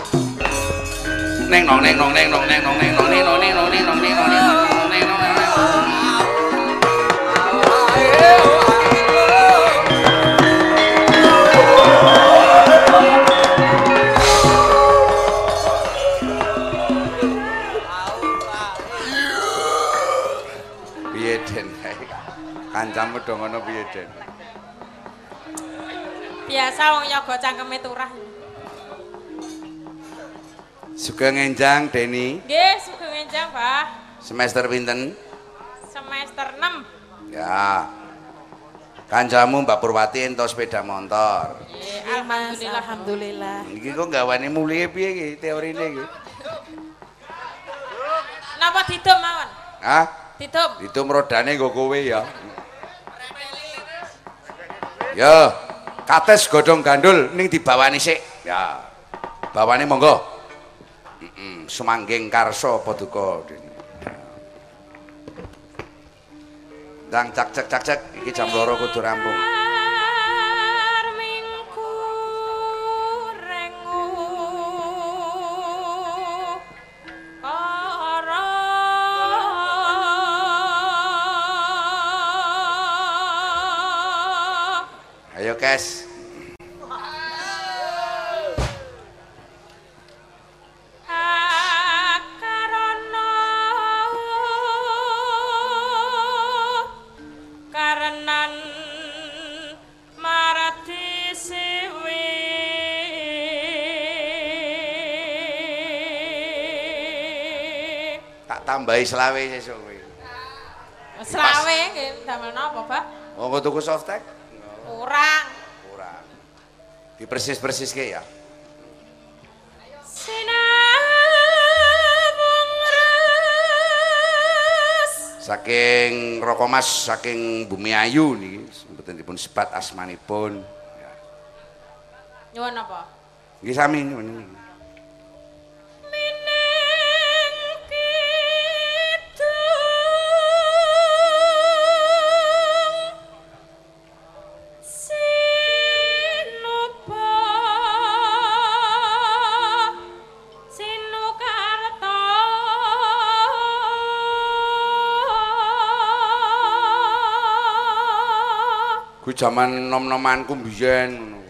A: Neng nong neng nong neng nong neng nong neng nong neng nong neng nong neng nong neng nong neng nong neng nong neng Piye Den? Kancamu do ngono piye Den?
F: Biasa wong yoga cangkeme turah.
A: Sugeng enjang Denny.
F: Nggih, sugeng enjang, Mbah.
A: Semester pinten?
F: Semester 6.
A: Ya. Kancamu Mbak Purwati entuk sepeda motor.
F: Nggih, alhamdulillah.
G: Alhamdulillah.
A: Iki kok gawane mulih piye iki teorine iki?
F: Napa didum mawon?
A: Hah?
F: Didum.
A: Itu rodane nggo kowe ya. Ya, kates godhong gandul ning dibawani sik. Ya. Bawane monggo. Heeh, sumangging karsa paduka. Dang cak cak cak cak iki jam 2 kudu rampung. Ayo, Kes. Tambahi selawe sesuk kowe.
F: selawe nggih damel napa Pak
A: Oh, kok tuku softtek?
F: kurang
A: Kurang. Dipersis-persiske ya.
F: sinabung ras
A: Saking Rokomas, saking Bumi Ayu niki, mboten dipun sebat asmanipun.
F: nyuwun apa
A: Nggih sami nyuwun jaman nom-nomanku biyen ngono.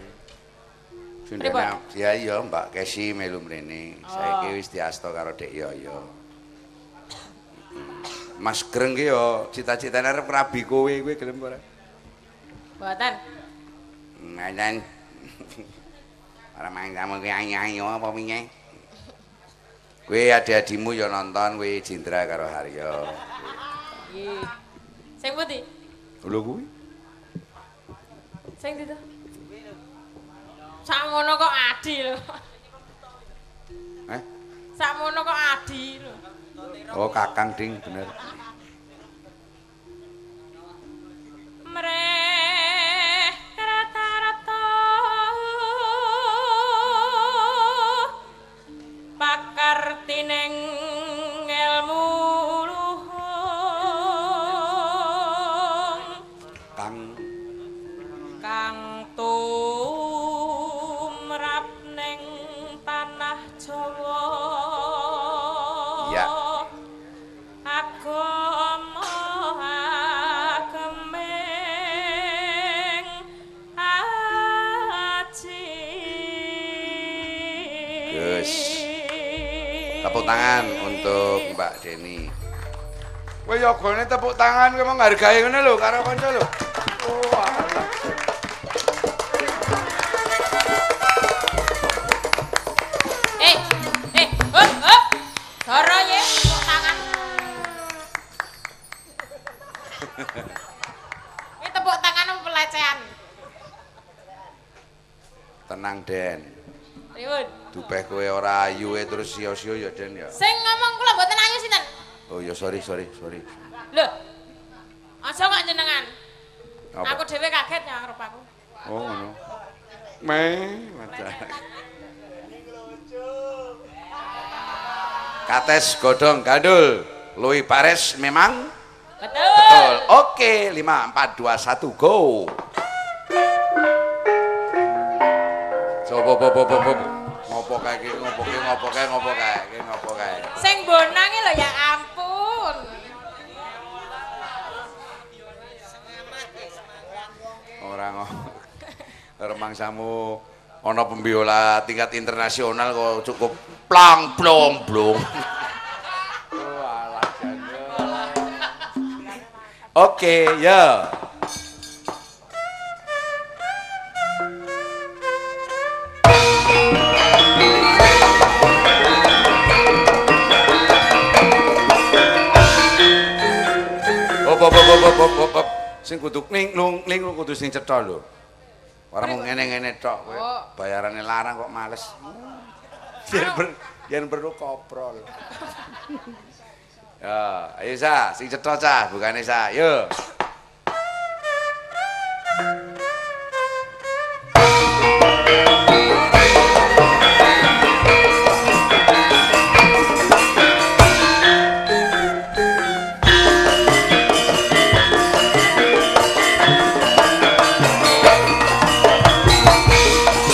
A: Sindene ya iya Mbak Kesi melu mrene. Saiki wis diasto karo Dek Yoyo. Mas Greng ki yo cita-citane arep ngrabi kowe kowe gelem ora?
F: Mboten
A: Ngaten. Ora main kamu ki ayo apa piye? Kowe adik-adikmu yo nonton kowe Jindra karo Haryo.
F: Nggih Sing pundi
A: Lho kuwi.
F: Sing ndi to? Sakmono kok adi lho.
A: Eh?
F: Sakmono kok adi lho.
A: Oh Kakang Ding bener.
F: Mreh rata-rata pakar tining
A: Tepuk tangan untuk Mbak Deni. Kowe yogone tepuk tangan kowe mau ngargai ngene lho karo kanca lho.
H: Tenang, Den ayu e terus sio-sio ya Den ya.
F: Sing ngomong kula mboten ayu sinten?
H: Oh ya sorry sorry sorry.
F: Lho. Aja kok jenengan.
H: Apa?
F: Aku dhewe kaget ya arep aku.
H: Oh ngono. Me, macam. Kates godong gandul. Lui Pares memang
F: Betul.
H: betul. Oke, 5 4 2 1 go. Coba coba coba. Ngopo Remangsamu ana pembiola tingkat internasional kok cukup plang blong blong. Oh. Oke, ya. Hop hop hop hop hop hop. Sing kudu ning lung ling lu kudu sing cetha lho. Ora mung ngene-ngene tok kowe.
F: Oh.
H: Bayarane larang kok males. Yen ber yen perlu koprol. ya, ayo sa, sing cetha cah, bukane sa. Yo.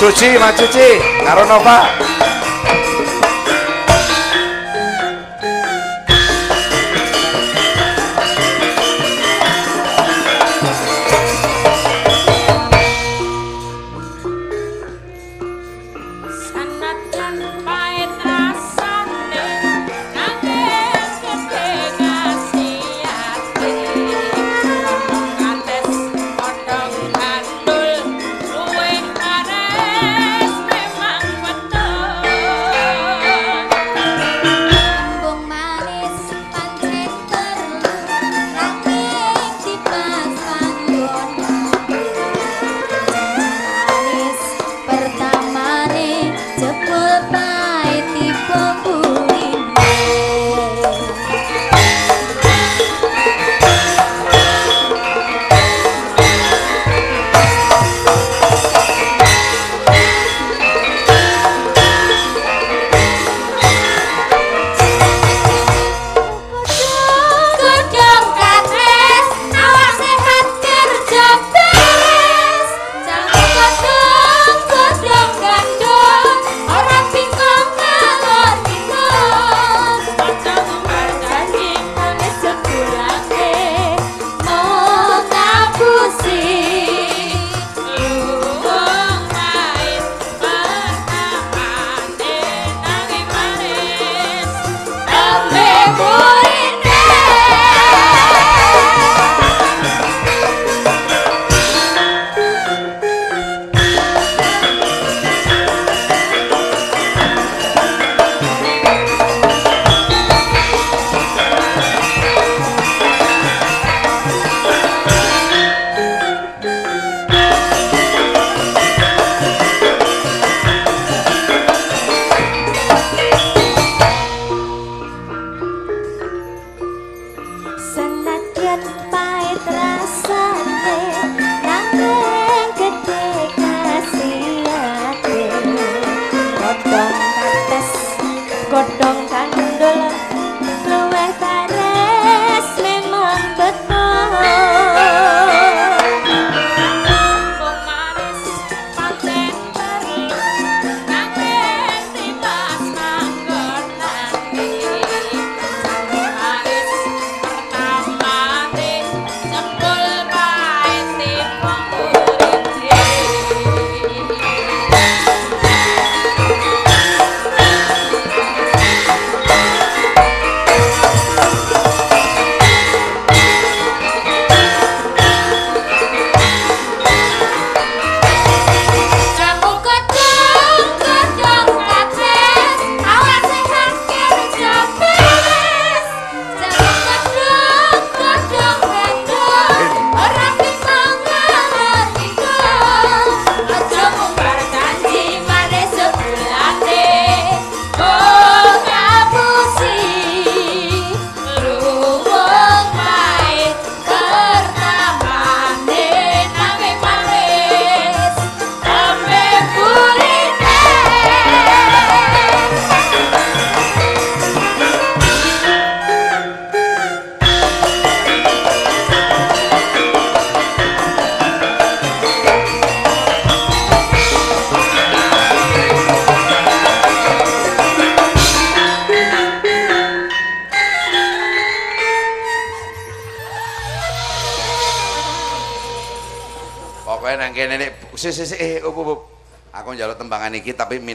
H: Suci, Mas Suci, karo Nova.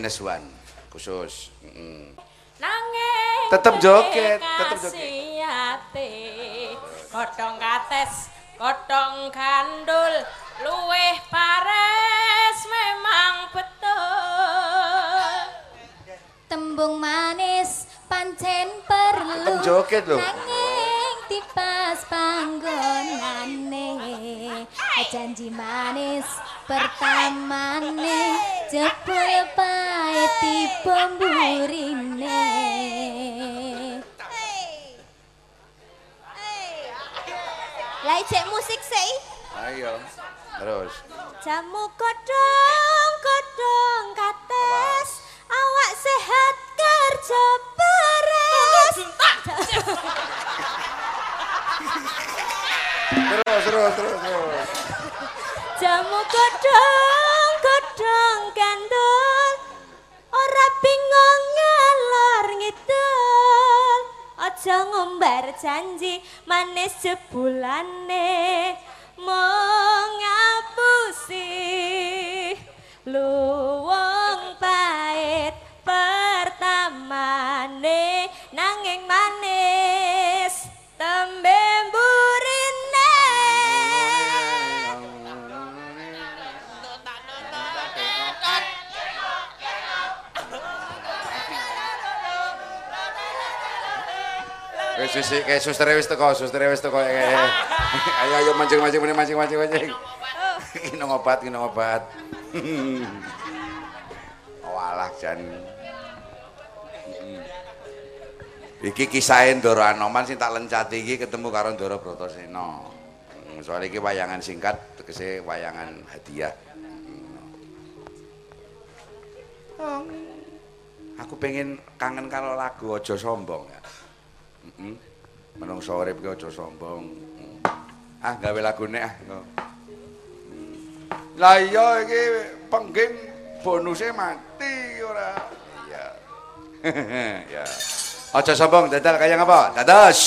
A: Minus one khusus. Heeh.
G: Nanging
A: Tetep joget, tetep joget.
G: Godhong kates, godhong gandul, luweh pares memang betul.
H: Tembung manis pancen perlu
A: Tetep joget lho.
H: Nanging tipas panggonane Janji manis pertamane Jebul pahit tiba mburine Lah ijek musik sih
A: Ayo. Terus.
H: Jamu kodong kodong kates awak sehat kerja beres
A: Terus terus terus terus.
H: Jamu kodong janji manis jebulane. Mong ngapusi luwung
A: Wis kayak suster wis teko, suster wis teko. Ayo ayo mancing mancing mancing mancing mancing mancing. Ini ngobat, ini ngobat. Walah jan. Iki kisahe Ndoro Anoman sing tak lencati iki ketemu karo Ndoro Bratasena. Hmm, Soal iki wayangan singkat tegese wayangan hadiah. Hmm. Aku pengen kangen karo lagu Aja Sombong ya. Heeh. Menungso urip ki aja sombong. Mm. Ah gawe lagune ah. Mm. Lah iya iki pengging bonusnya mati ora. Iya. ya. Aja sombong dadal kaya ngapa? Dados.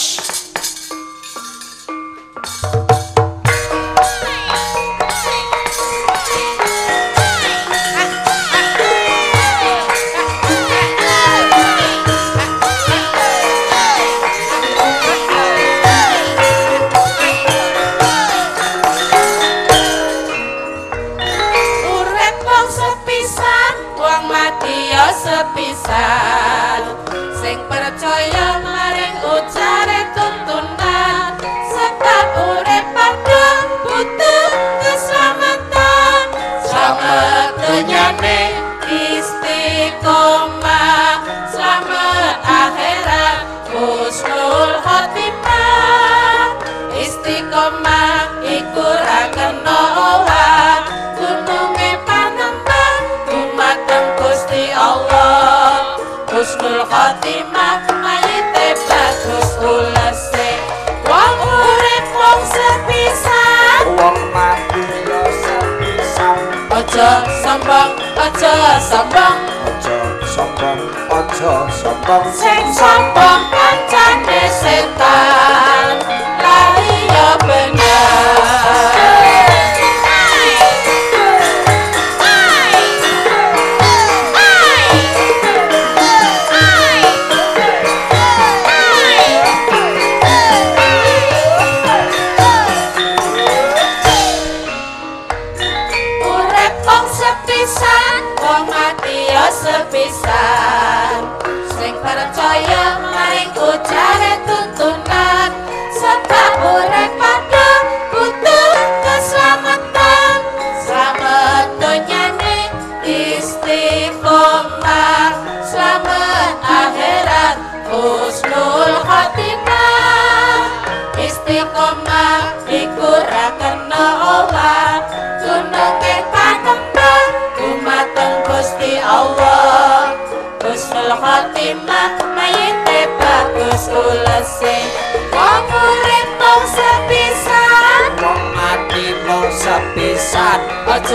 G: Aja sombong Sing sombong kancane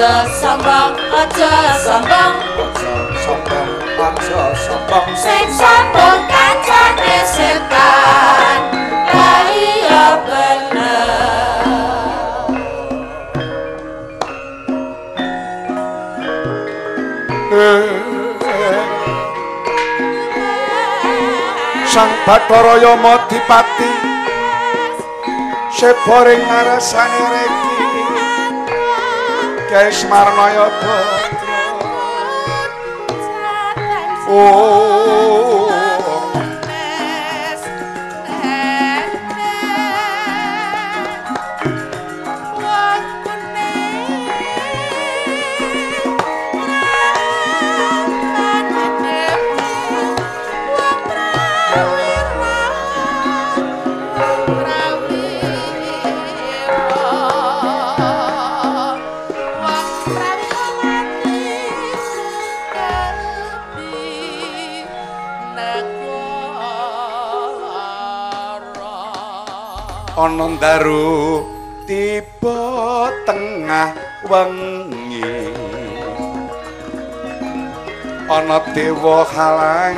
G: Baksa sambang, aja sambang Baksa sambang,
I: aja sambang. Baksa sambang,
G: aja sambang Baksa sambang,
I: aja sambang
G: Baksa sambang, aja sambang Baksa sambang, aja
A: Sang Bathara Yama Dipati Sebore ngarasane Keshmarnaya Patra. Oh. Ana ndaru tiba tengah wengi. Ana dewa halang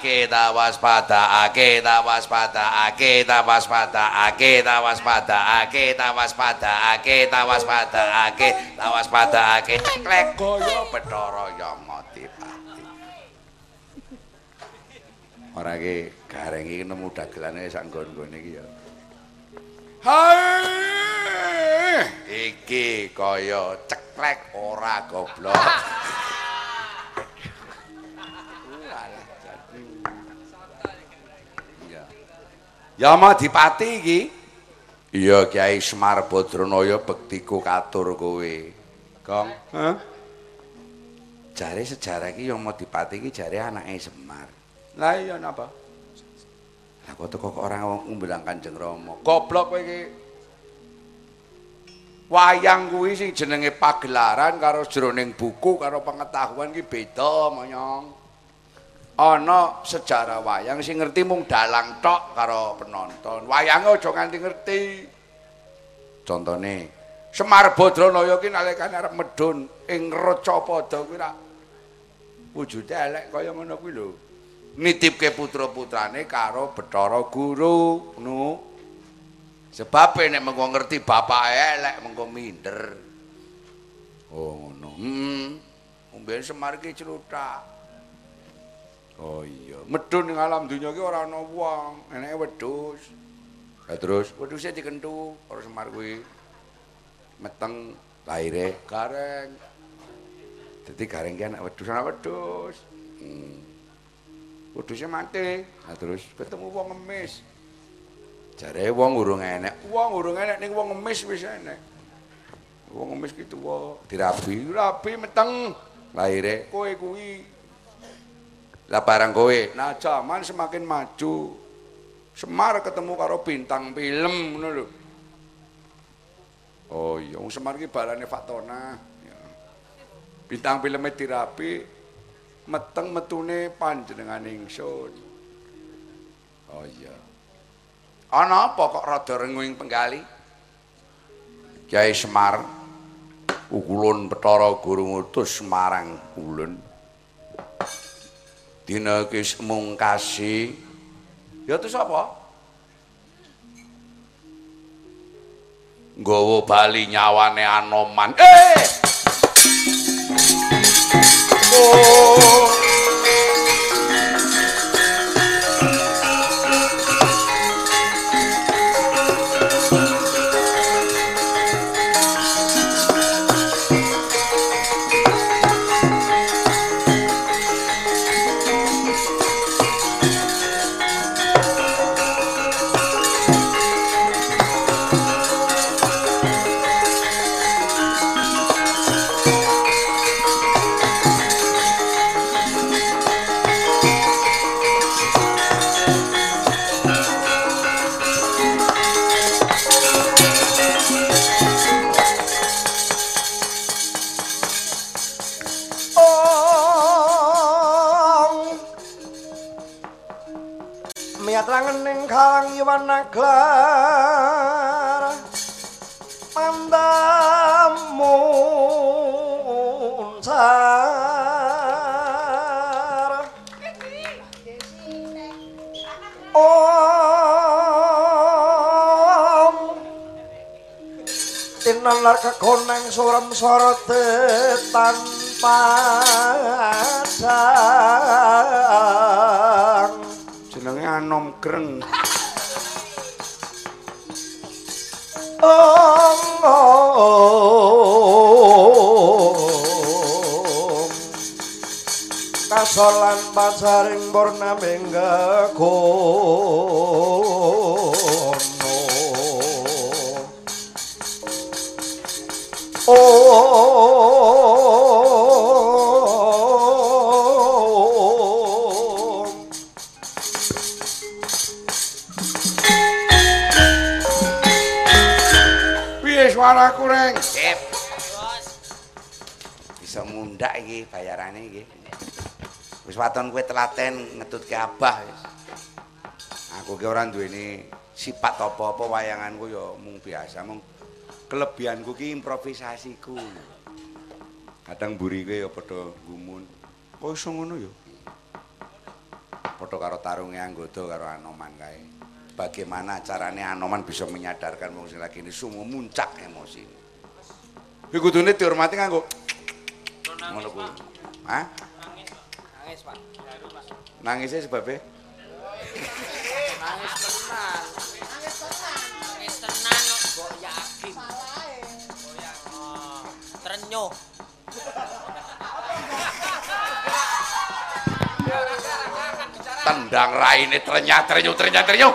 A: ake ta waspadaake ta waspadaake ta waspadaake ta waspadaake ta waspadaake ta waspada ake ta waspada ake klek goyo bethara mati ora ki gareng iki nemu dagelane sak nggon-nggone iki ya. Hai! Iki kaya ceklek ora goblok. Yama Dipati iki Iya Kyai Semar Badranaya bektiku katur kowe. Kong, heh. Jare sejarah iki Yama Dipati iki jare anake Semar. Lah iya napa? Lah kok teko kok ora ngumbelang Kanjeng Rama. Goblok kowe iki. Wayang kuwi sing jenenge pagelaran karo jroning buku karo pengetahuan iki beda, Monyong. Ana sejarah wayang sing ngerti mung dalang tok karo penonton. Wayange aja nganti ngerti. Contone Semar Badranaya ki nalikane arep medhun ing Racapada kuwi ra wujude elek kaya ngono kuwi lho. Nitipke putra-putrane karo Bathara Guru, nu. Sebab nek mengko ngerti bapake elek mengko minder. Oh ngono. Hmm. Umben Semar ki celutak. Oh iya, medun ning alam dunya ki ora ana wong, eneke wedhus. Lah terus wedhuse dikentu karo Semar kuwi. Meteng laire gareng. Dadi gareng ki anak wedhus, anak wedhus. Hmm. Wedhuse mati. Lah terus ketemu wong ngemis. Jare wong urung enek. Wong urung enek ning wong ngemis wis enek. Wong ngemis ki tuwa, dirabi, rabi meteng laire kowe kuwi Lah barang kowe, nah zaman semakin maju. Semar ketemu karo bintang film ngono lho. Oh iya, wong Semar ki balane Fatona. Ya. Bintang filme dirapi meteng metune panjenengan ingsun. Oh iya. Ana apa kok rada renguing penggali? Kyai Semar ukulun Bathara Guru ngutus Semarang ulun. Dina kis mungkasi ya terus apa? Nggawa bali nyawane anoman. Eh! Oh
J: Tinalar kekoneng surem sorote tanpa adang.
A: Jenenge Anom Greng.
J: Om Om. Kasolan pacaring purnaming gegono
A: Piye suaraku, Reng? Sip. Bisa mundak iki bayarane iki. Wis waton kowe telaten ngetutke Abah wis. Aku ki ora duweni sifat apa-apa wayanganku ya mung biasa, mung kelebihanku ki improvisasiku. Kadang mburi kowe ya padha gumun. Kok iso ngono ya? Padha karo tarunge anggota karo Anoman kae. Bagaimana caranya Anoman bisa menyadarkan wong sing lagi ini semua muncak emosi. Kuwi kudune dihormati nganggo ngono kuwi. Hah?
K: Nangis, Pak.
A: Nangisnya sebabnya?
K: Nangis tenan. Trenyuh.
A: Tendang raine trenyah trenyah trenyuh.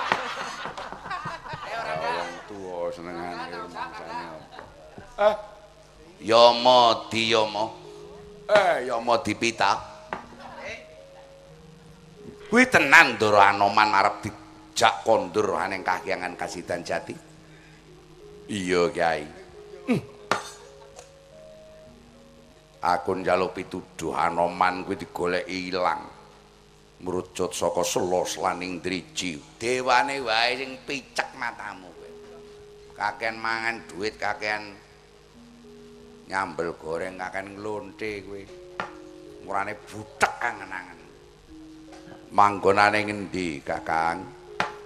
A: Wong tuwa senengane mangsane. Eh, Yama diyama. Eh, Yama dipita. Kuwi tenan Ndoro Anoman arep dijak kondur aning kahyangan Kasidan Jati. Iya, Kyai. Aku njaluk pituduh Anoman kuwi digoleki ilang. Mrucut saka sela slaning driji. Dewane wae sing picek matamu kowe. Kakean mangan duit, kakean nyambel goreng, kakean nglonte kowe. Murane butek angen-angen. Manggonane ngendi, Kakang?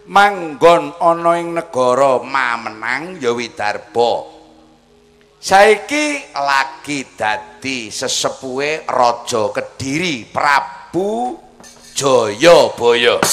A: Manggon ana ing negara Mamenang ya Widarba. Saiki lagi dadi sesepuhe Raja Kediri Prabu Jayabaya.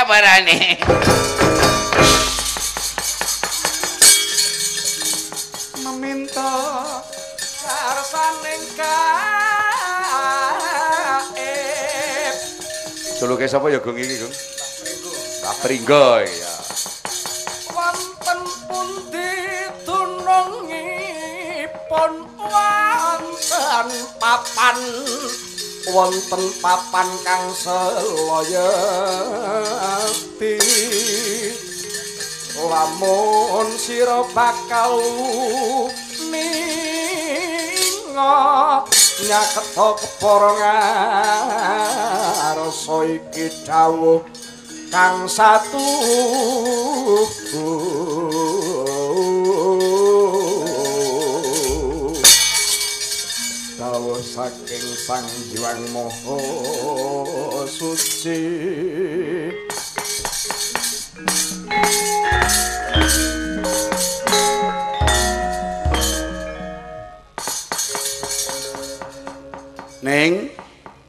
A: Kakabarane.
I: meminta karsaning kaep
A: Juluke sapa ya Gung iki, Gung? Pringgo ya.
I: wonten pundi dunungipun wonten papan wonten papan kang selayati lamun sira bakal ningot nyaketa kepara ngarsa iki dawuh kang satu dawuh saking sang jiwang moho suci
A: Ning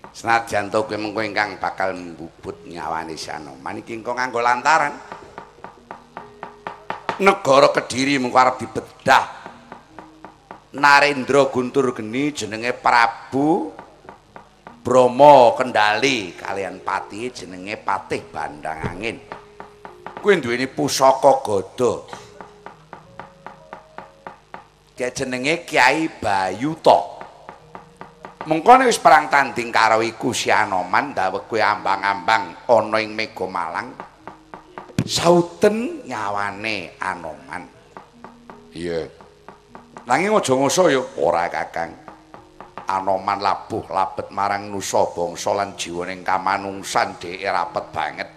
A: senajan to kowe mengko ingkang bakal mbubut nyawane si Anoman iki engko nganggo lantaran. Negara Kediri mengko arep dibedah. Narendra Guntur Geni jenenge Prabu Bromo Kendali kalian pati jenenge Patih Bandang Angin. Kuwi duweni pusaka gada. Ki jenenge Kiai Bayuta. Mengkone wis perang tanding karo iku si Anoman dawuh kowe ambang-ambang ana ing Mega Malang. Sauten nyawane Anoman. Iya. Nanging aja ngoso ya ora Kakang. Anoman labuh labet marang nusa bangsa lan jiwane kamanungsan dhek rapet banget.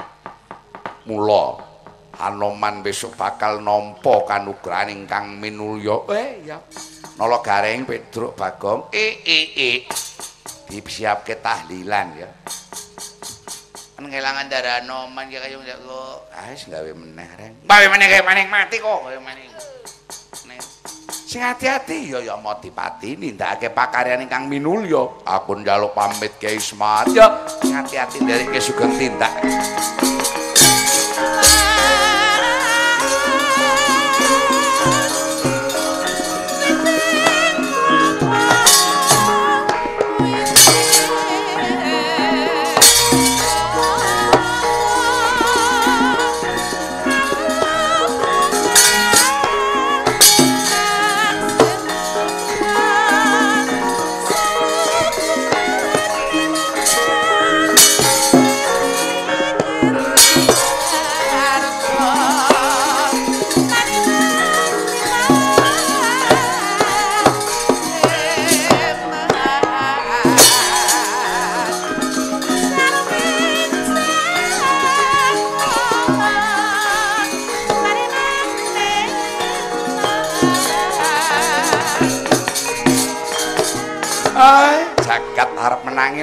A: Mula Anoman besok bakal nampa kanugrahan ingkang minulya. Eh ya. Nala gareng Pedruk Bagong. Eh eh eh. Disiapke tahlilan ya. Kan ngelangan darah Anoman ya kaya kok. Ah wis gawe meneh reng. Gawe meneh gawe meneh mati kok gawe meneh. Sing hati-hati ya ya Modipati nindakake pakaryan ingkang minulya. Aku njaluk pamit Kyai Semar. Ya hati-hati ndereke sugeng tindak.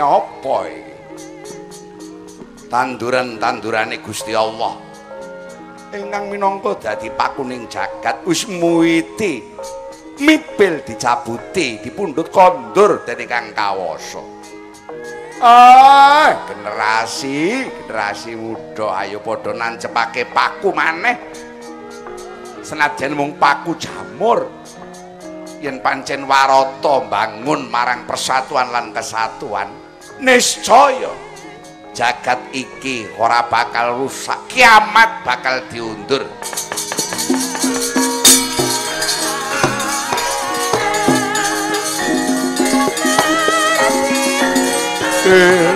A: Apa iki? Tanduran-tandurane Gusti Allah. Ingkang minangka dadi pakuning jagat wis muwiti mipil dicabuti dipundhut kondur dening Kang Kawasa. Ah, generasi, generasi muda ayo padha nancepake paku maneh. Senajan mung paku jamur, yen pancen warata bangun marang persatuan lan kesatuan niscaya jagat iki ora bakal rusak kiamat bakal diundur eh.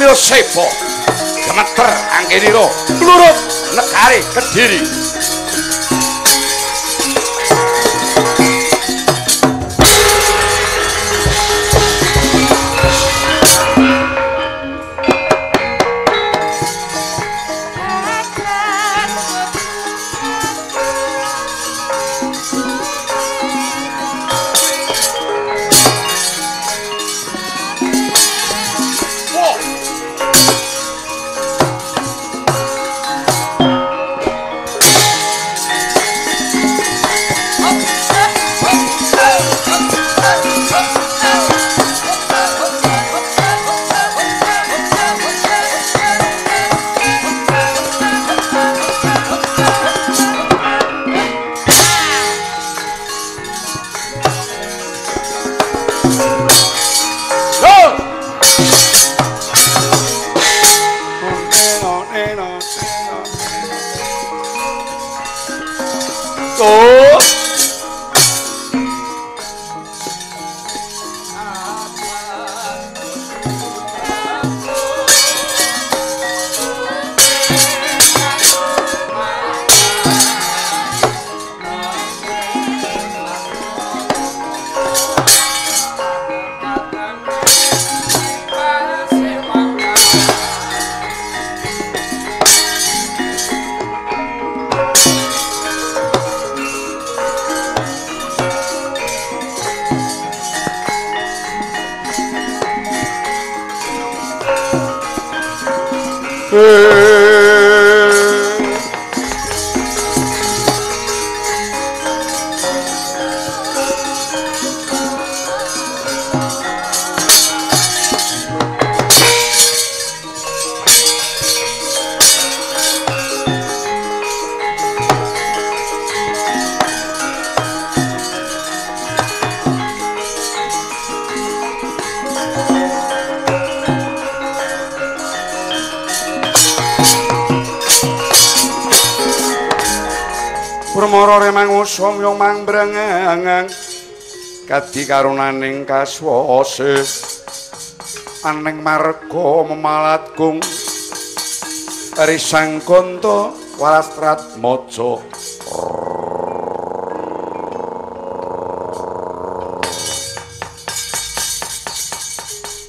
A: Samil Sebo gemeter anggenira lurut negari Kediri mangbrang kadi karunaning kaswase aning marga memalatgung risang kanta walastrat maja.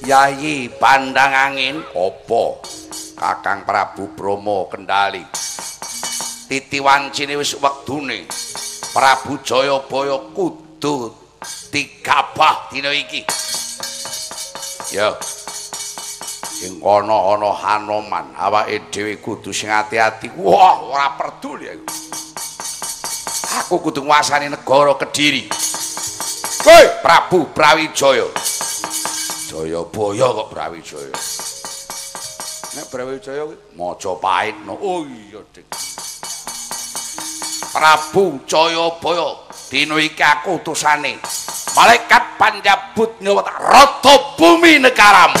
A: Yayi pandang angin apa? Kakang Prabu Bromo Kendali. Titi wancine wis wektune Prabu Jayabaya kudu digabah dina iki. Ya. Ing ana ana Hanoman awake dhewe kudu sing ati-ati. Wah ora peduli aku aku kudu nguasani negara Kediri. Woi Prabu Brawijaya. Jayabaya kok Brawijaya? Nek Brawijaya Majapahit no. Oh iya dik Prabu Jayabaya. Dina iki aku utusane malaikat panjabut nyuwat rata bumi negaramu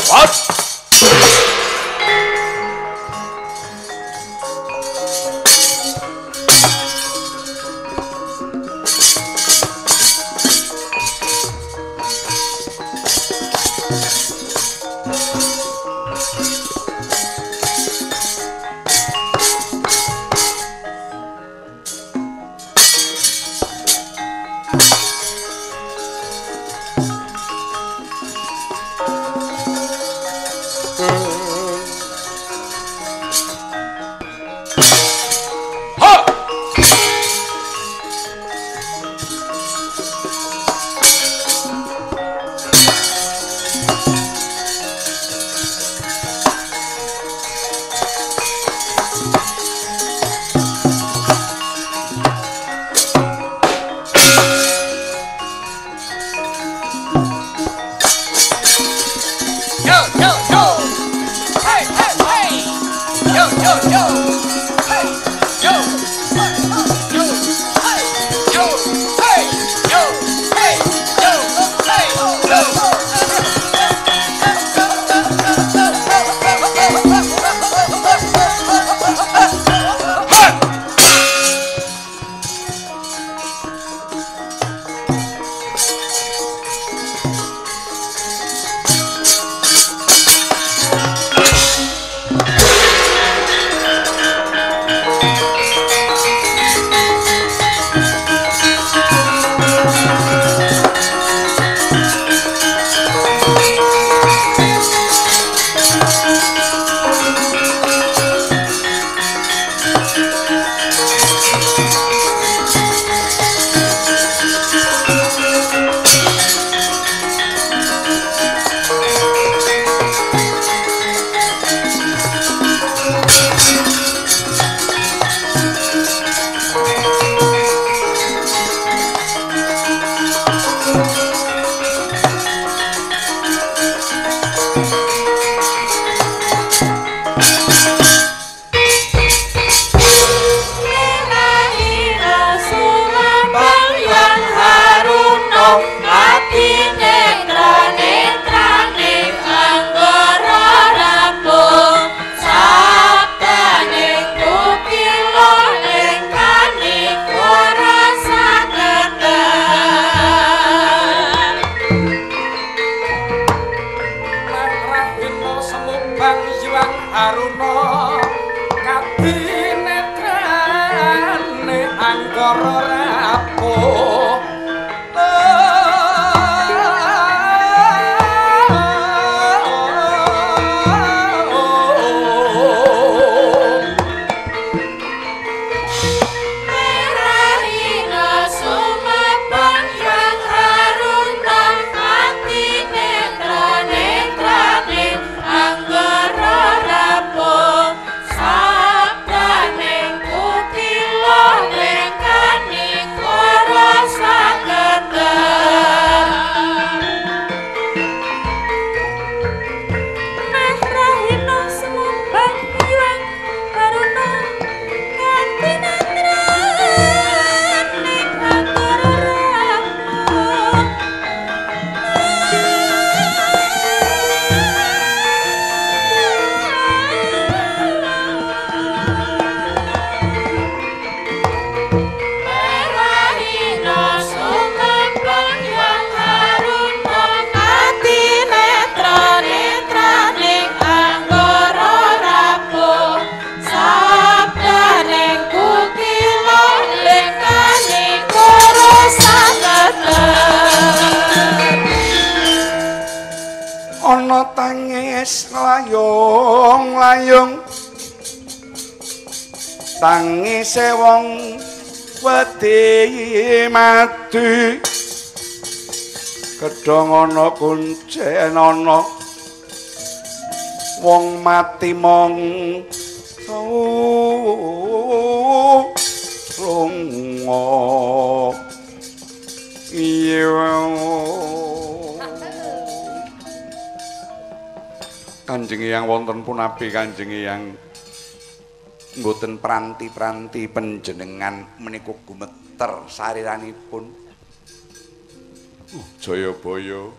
A: mong iya Kanjeng Hyang wonten punapi Kanjeng Hyang mboten pranti-pranti panjenengan menika gumeter sariranipun. Uh, Jayabaya.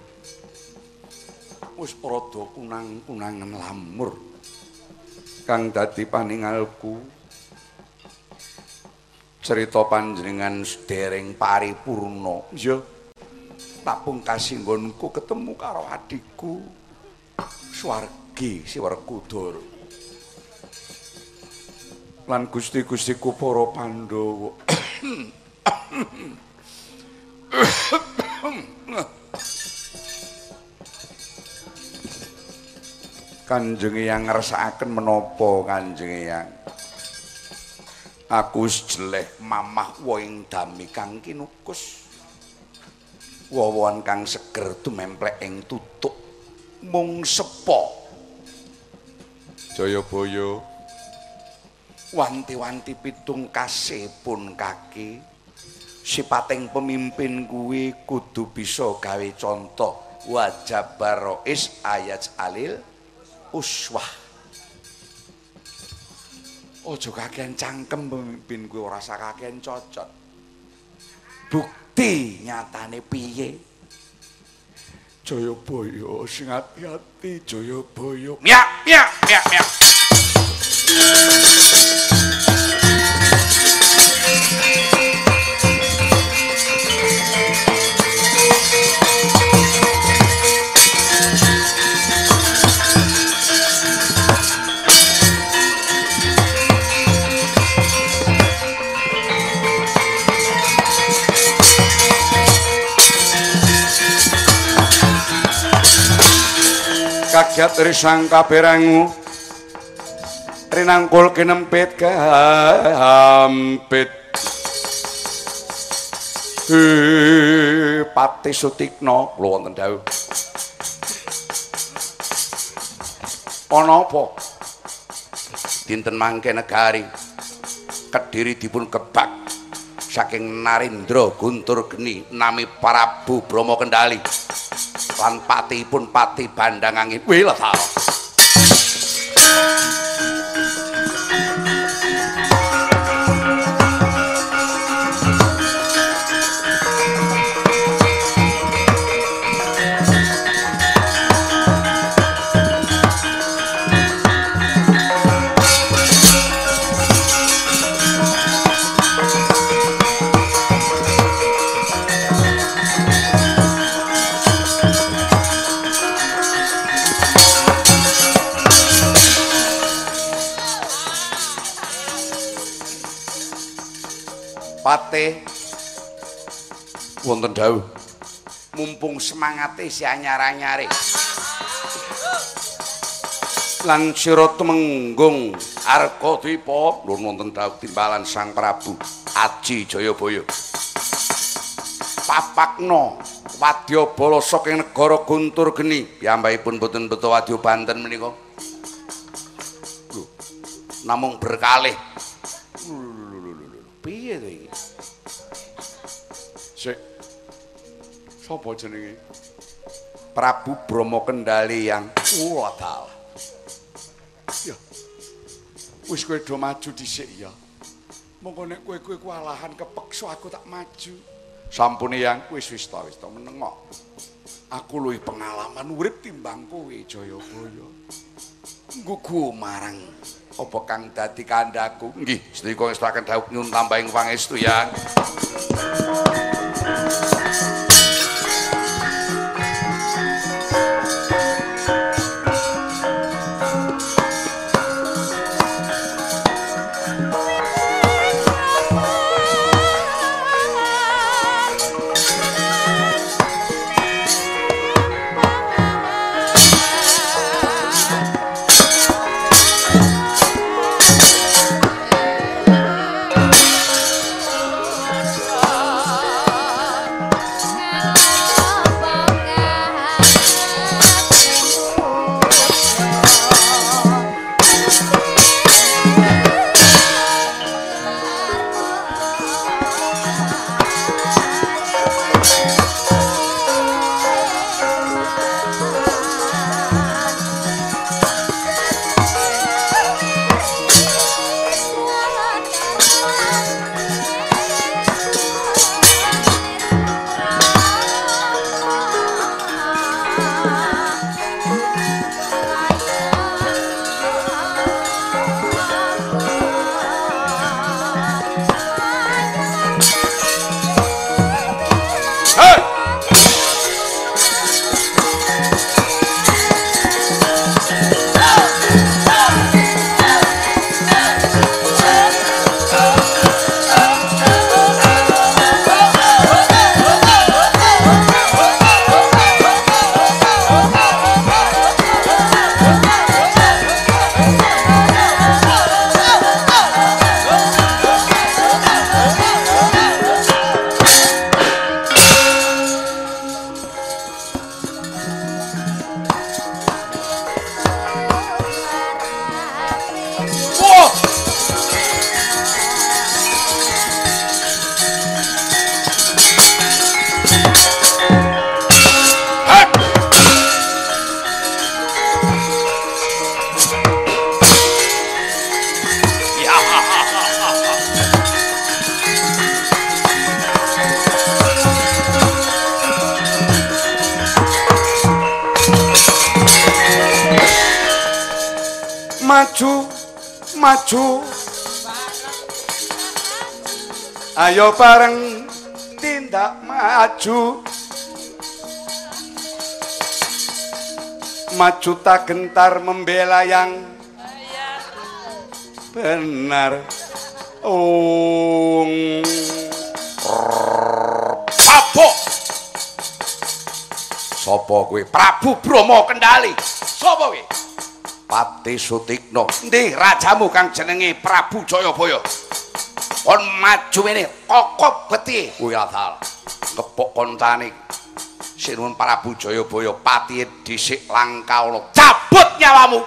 A: Wis rada kunang-kunangan lamur. Kang dadi paningalku. Cerita panjenengan sedereng paripurna. Ya. Tapung kasinggonku ketemu karo adikku. Swargi Siwerkudara. lan gusti-gustiku para Pandhawa. Kanjeng yang ngersakaken menapa Kanjeng yang Aku jeleh mamah woing dami kang kinukus. Wowon kang seger tumemplek ing tutuk mung sepo. Jayabaya wanti-wanti pitung kasih pun kaki sipating pemimpin kuwi kudu bisa gawe contoh wajab barois ayat alil uswah. Ojo kakean cangkem pemimpin kuwi ora sak kakean cocot. Bukti nyatane piye? Jayabaya sing ati-ati Jayabaya. Miak miak miak miak kagiat risang kaberangu. Rinangkul kinempit kampit pati sutikno lho wonten dawuh. Ana apa dinten mangke negari. Kediri dipun kebak. Saking Narendra Guntur Geni nami Prabu Brahma Kendali lan patipun pati bandang angin wiletha Pate wonten dawuh. mumpung semangate si anyar-anyare. Lan sira tumenggung arga dipa lur wonten dawuh timbalan Sang Prabu Aji Jayabaya. Papakno wadya bala saking negara Guntur Geni. Piyambakipun boten beto wadya banten menika. Namung berkalih. Piye to Sopo jenenge? Prabu Bromo Kendali yang wadal. Ya. Wis kowe do maju dhisik ya. Monggo nek kowe kowe kualahan kepeksa aku tak maju. Sampune yang wis wis ta wis ta meneng kok. Aku luwih pengalaman urip timbang kowe Jayabaya. Nggugu marang apa kang dadi kandhaku. Nggih, sedika ngestaken dawuh nyuwun tambahing pangestu ya.
L: Bareng tindak maju maju tak gentar membela yang benar oh
A: Apa? Sapa kowe? Prabu Brahma Kendali. Sapa kowe? Pati Sutikna. Ndi rajamu kang jenenge Prabu Jayabaya? Kon maju mene, kokop beti. Kuwi asal kepok kontane. Sinuwun Prabu Jayabaya pati dhisik Langkaula. Cabut nyawamu.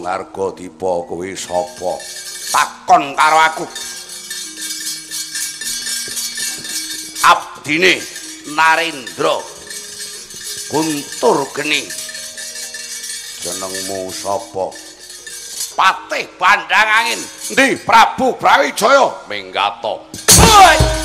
A: Mengko ngarga dipa kowe sapa? Takon karo aku. Abdine Narendra. Guntur Geni. Jenengmu sapa? Patih Bandang Angin. Ndi? Prabu Brawijaya. Minggato. Hoi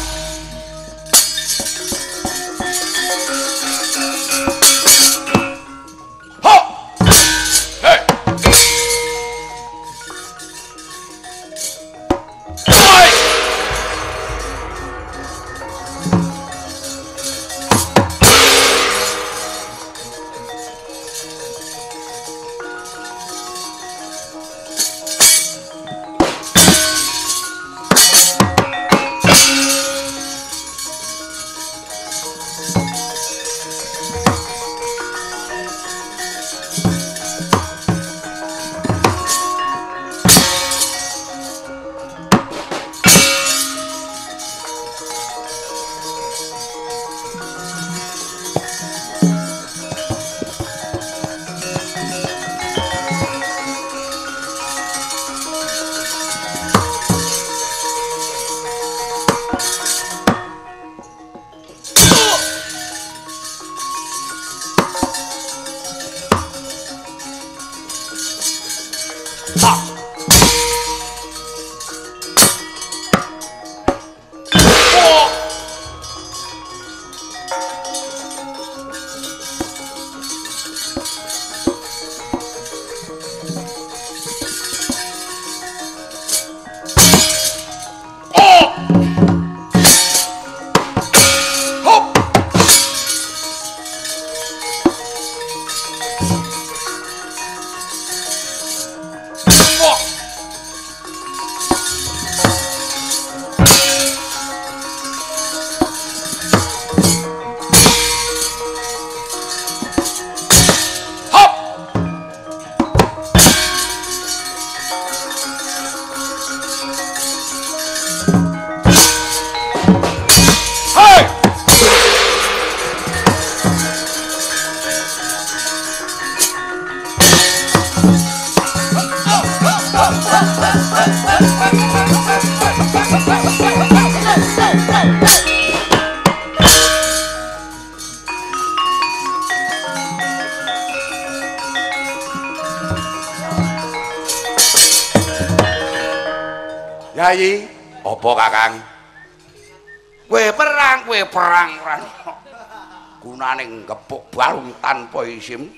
A: balung tanpa isim.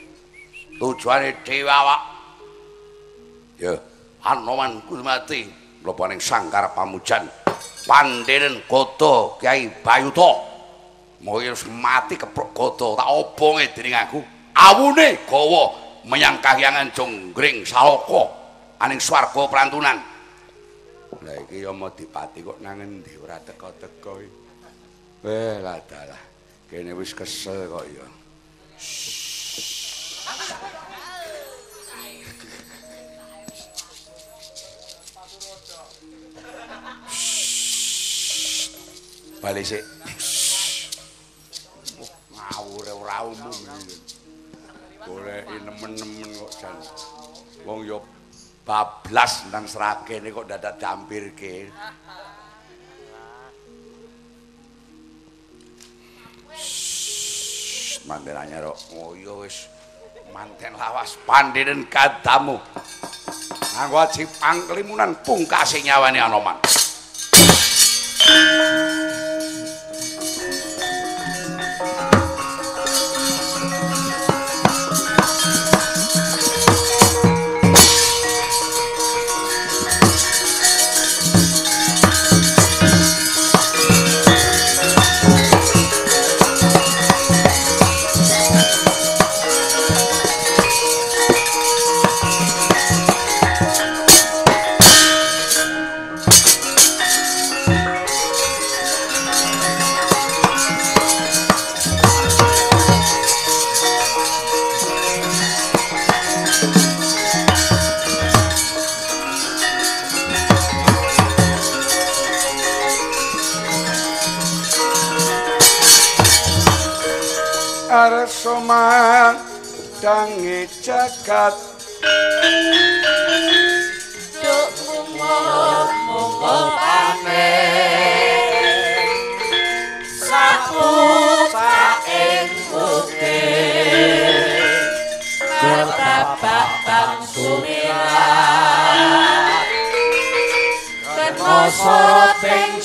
A: Tujuane dhewe awak. Ya, Anoman kudu mati mlebu sangkar pamujan. Pandenen Godo Kyai Bayuta. Moyo mati keprok Godo tak obonge dening aku. Awune gawa menyang kahyangan Jonggring Salaka aning swarga prantunan. Lah iki ya Madipati kok nang endi ora teka-teka iki. Weh lah dalah. Kene wis kesel kok ya. Balik sik. Ngawur ora umum. Goleki nemen-nemen kok jan. Wong ya bablas nang sragene kok dadak dampirke. Manten anyar kok. Oh iya wis manten lawas pandenen kadamu. Nganggo wajib angklimunan pungkase nyawane Anoman.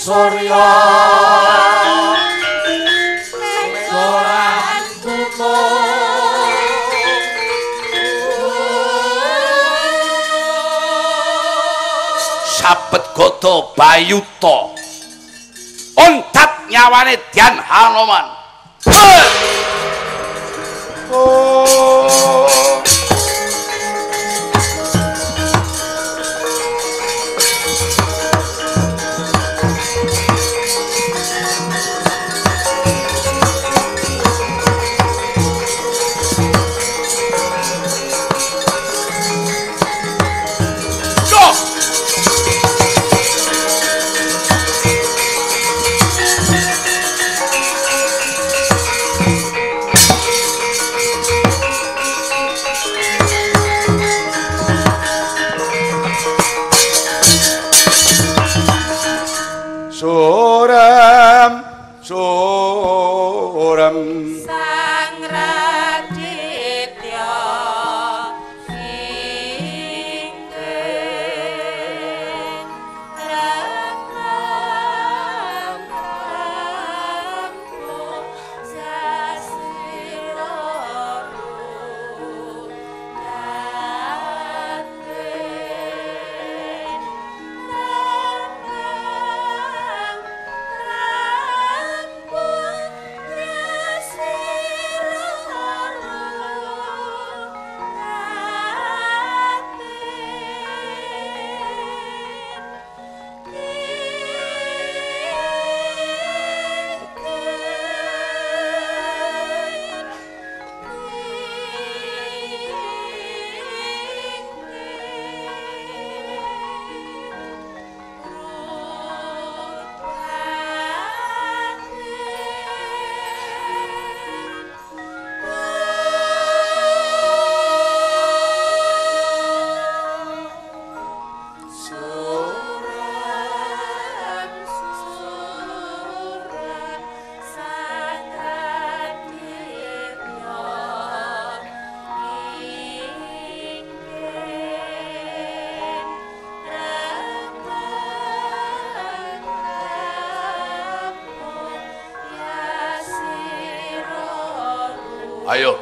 M: Surya
A: sabet goto bayuto ontat nyawane dian hanoman.
G: Oh.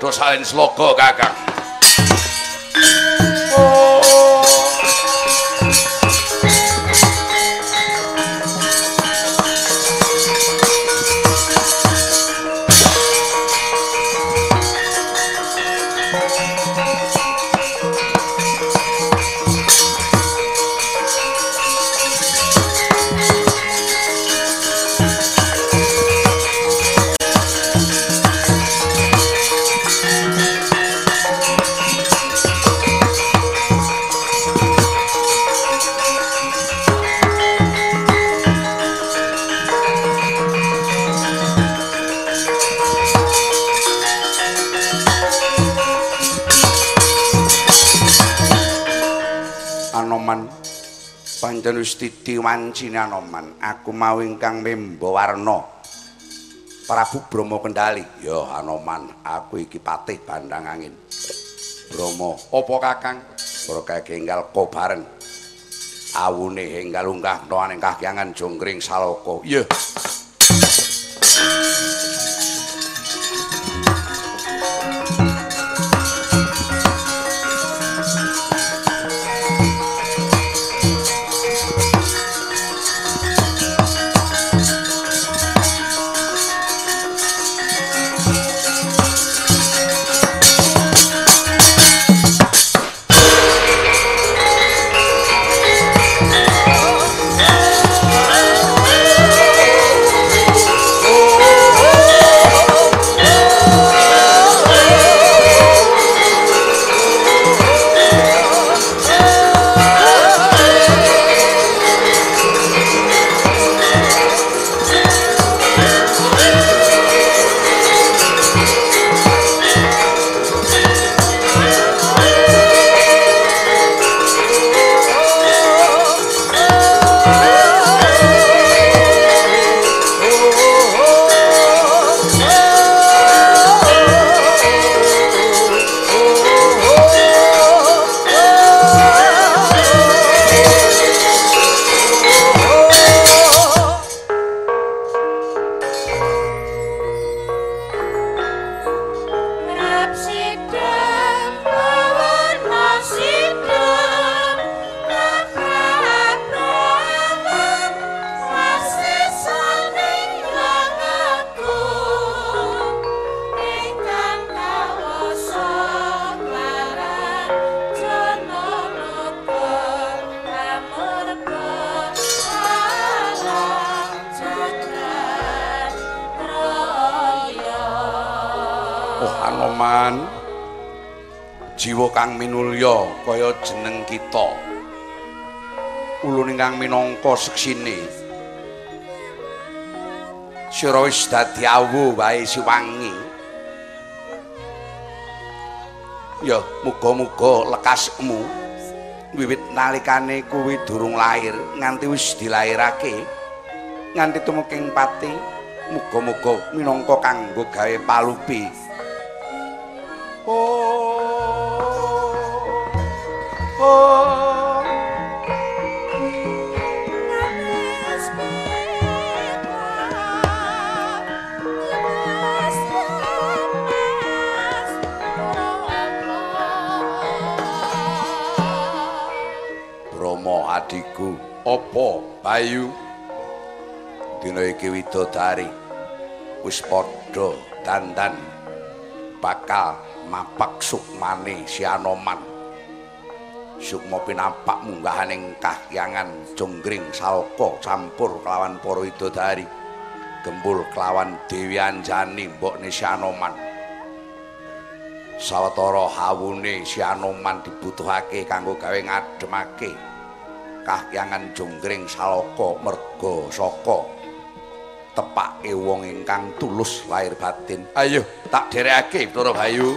A: Dosain sloga Kakang.
G: Wancine Anoman aku mau ingkang memba warna. Prabu Brahma Kendali. Ya Anoman aku iki patih bandang angin. Brahma. Apa Kakang? Brokah enggal kobareng awune enggal unggah noaning kahyangan jongkring saloko iya
A: Anoman jiwa kang minulya kaya jeneng kita. Ulun ingkang minangka seksine. Sira wis dadi awu wae siwangi. Ya muga-muga lekasmu wiwit nalikane kuwi durung lahir nganti wis dilairake nganti tumuking pati muga-muga minangka kanggo gawe palupi adikku opo Bayu? Dina iki widodari wis padha dandan bakal mapak sukmane si Anoman sukma pinapak munggahaning kahyangan jonggring salka campur kelawan para widodari. Gembul kelawan Dewi Anjani mbokne si Anoman sawetara hawune si Anoman dibutuhake kanggo gawe ngademake kahyangan jonggring salaka merga saka tepake wong ingkang tulus lahir batin. Ayo. Tak derekake Bathara Bayu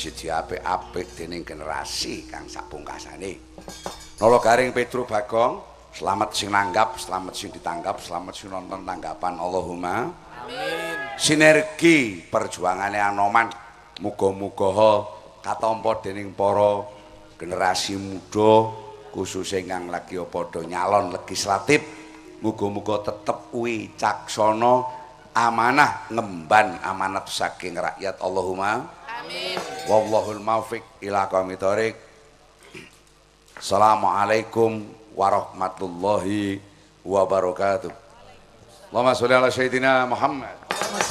A: siji apik-apik dening generasi kang sapungkasane. Nolo garing Petro Bagong, selamat sing nanggap, selamat sing ditanggap, selamat sing nonton tanggapan Allahumma. Amin. Sinergi perjuangane Anoman muga-muga katampa dening para generasi muda khususnya kang lagi padha nyalon legislatif muga-muga tetep wicaksana amanah ngemban amanat saking rakyat Allahumma amin wallahul muwaffiq ila thoriq Assalamualaikum warahmatullahi wabarakatuh. Allahumma sholli ala sayyidina Muhammad.
G: Allahumma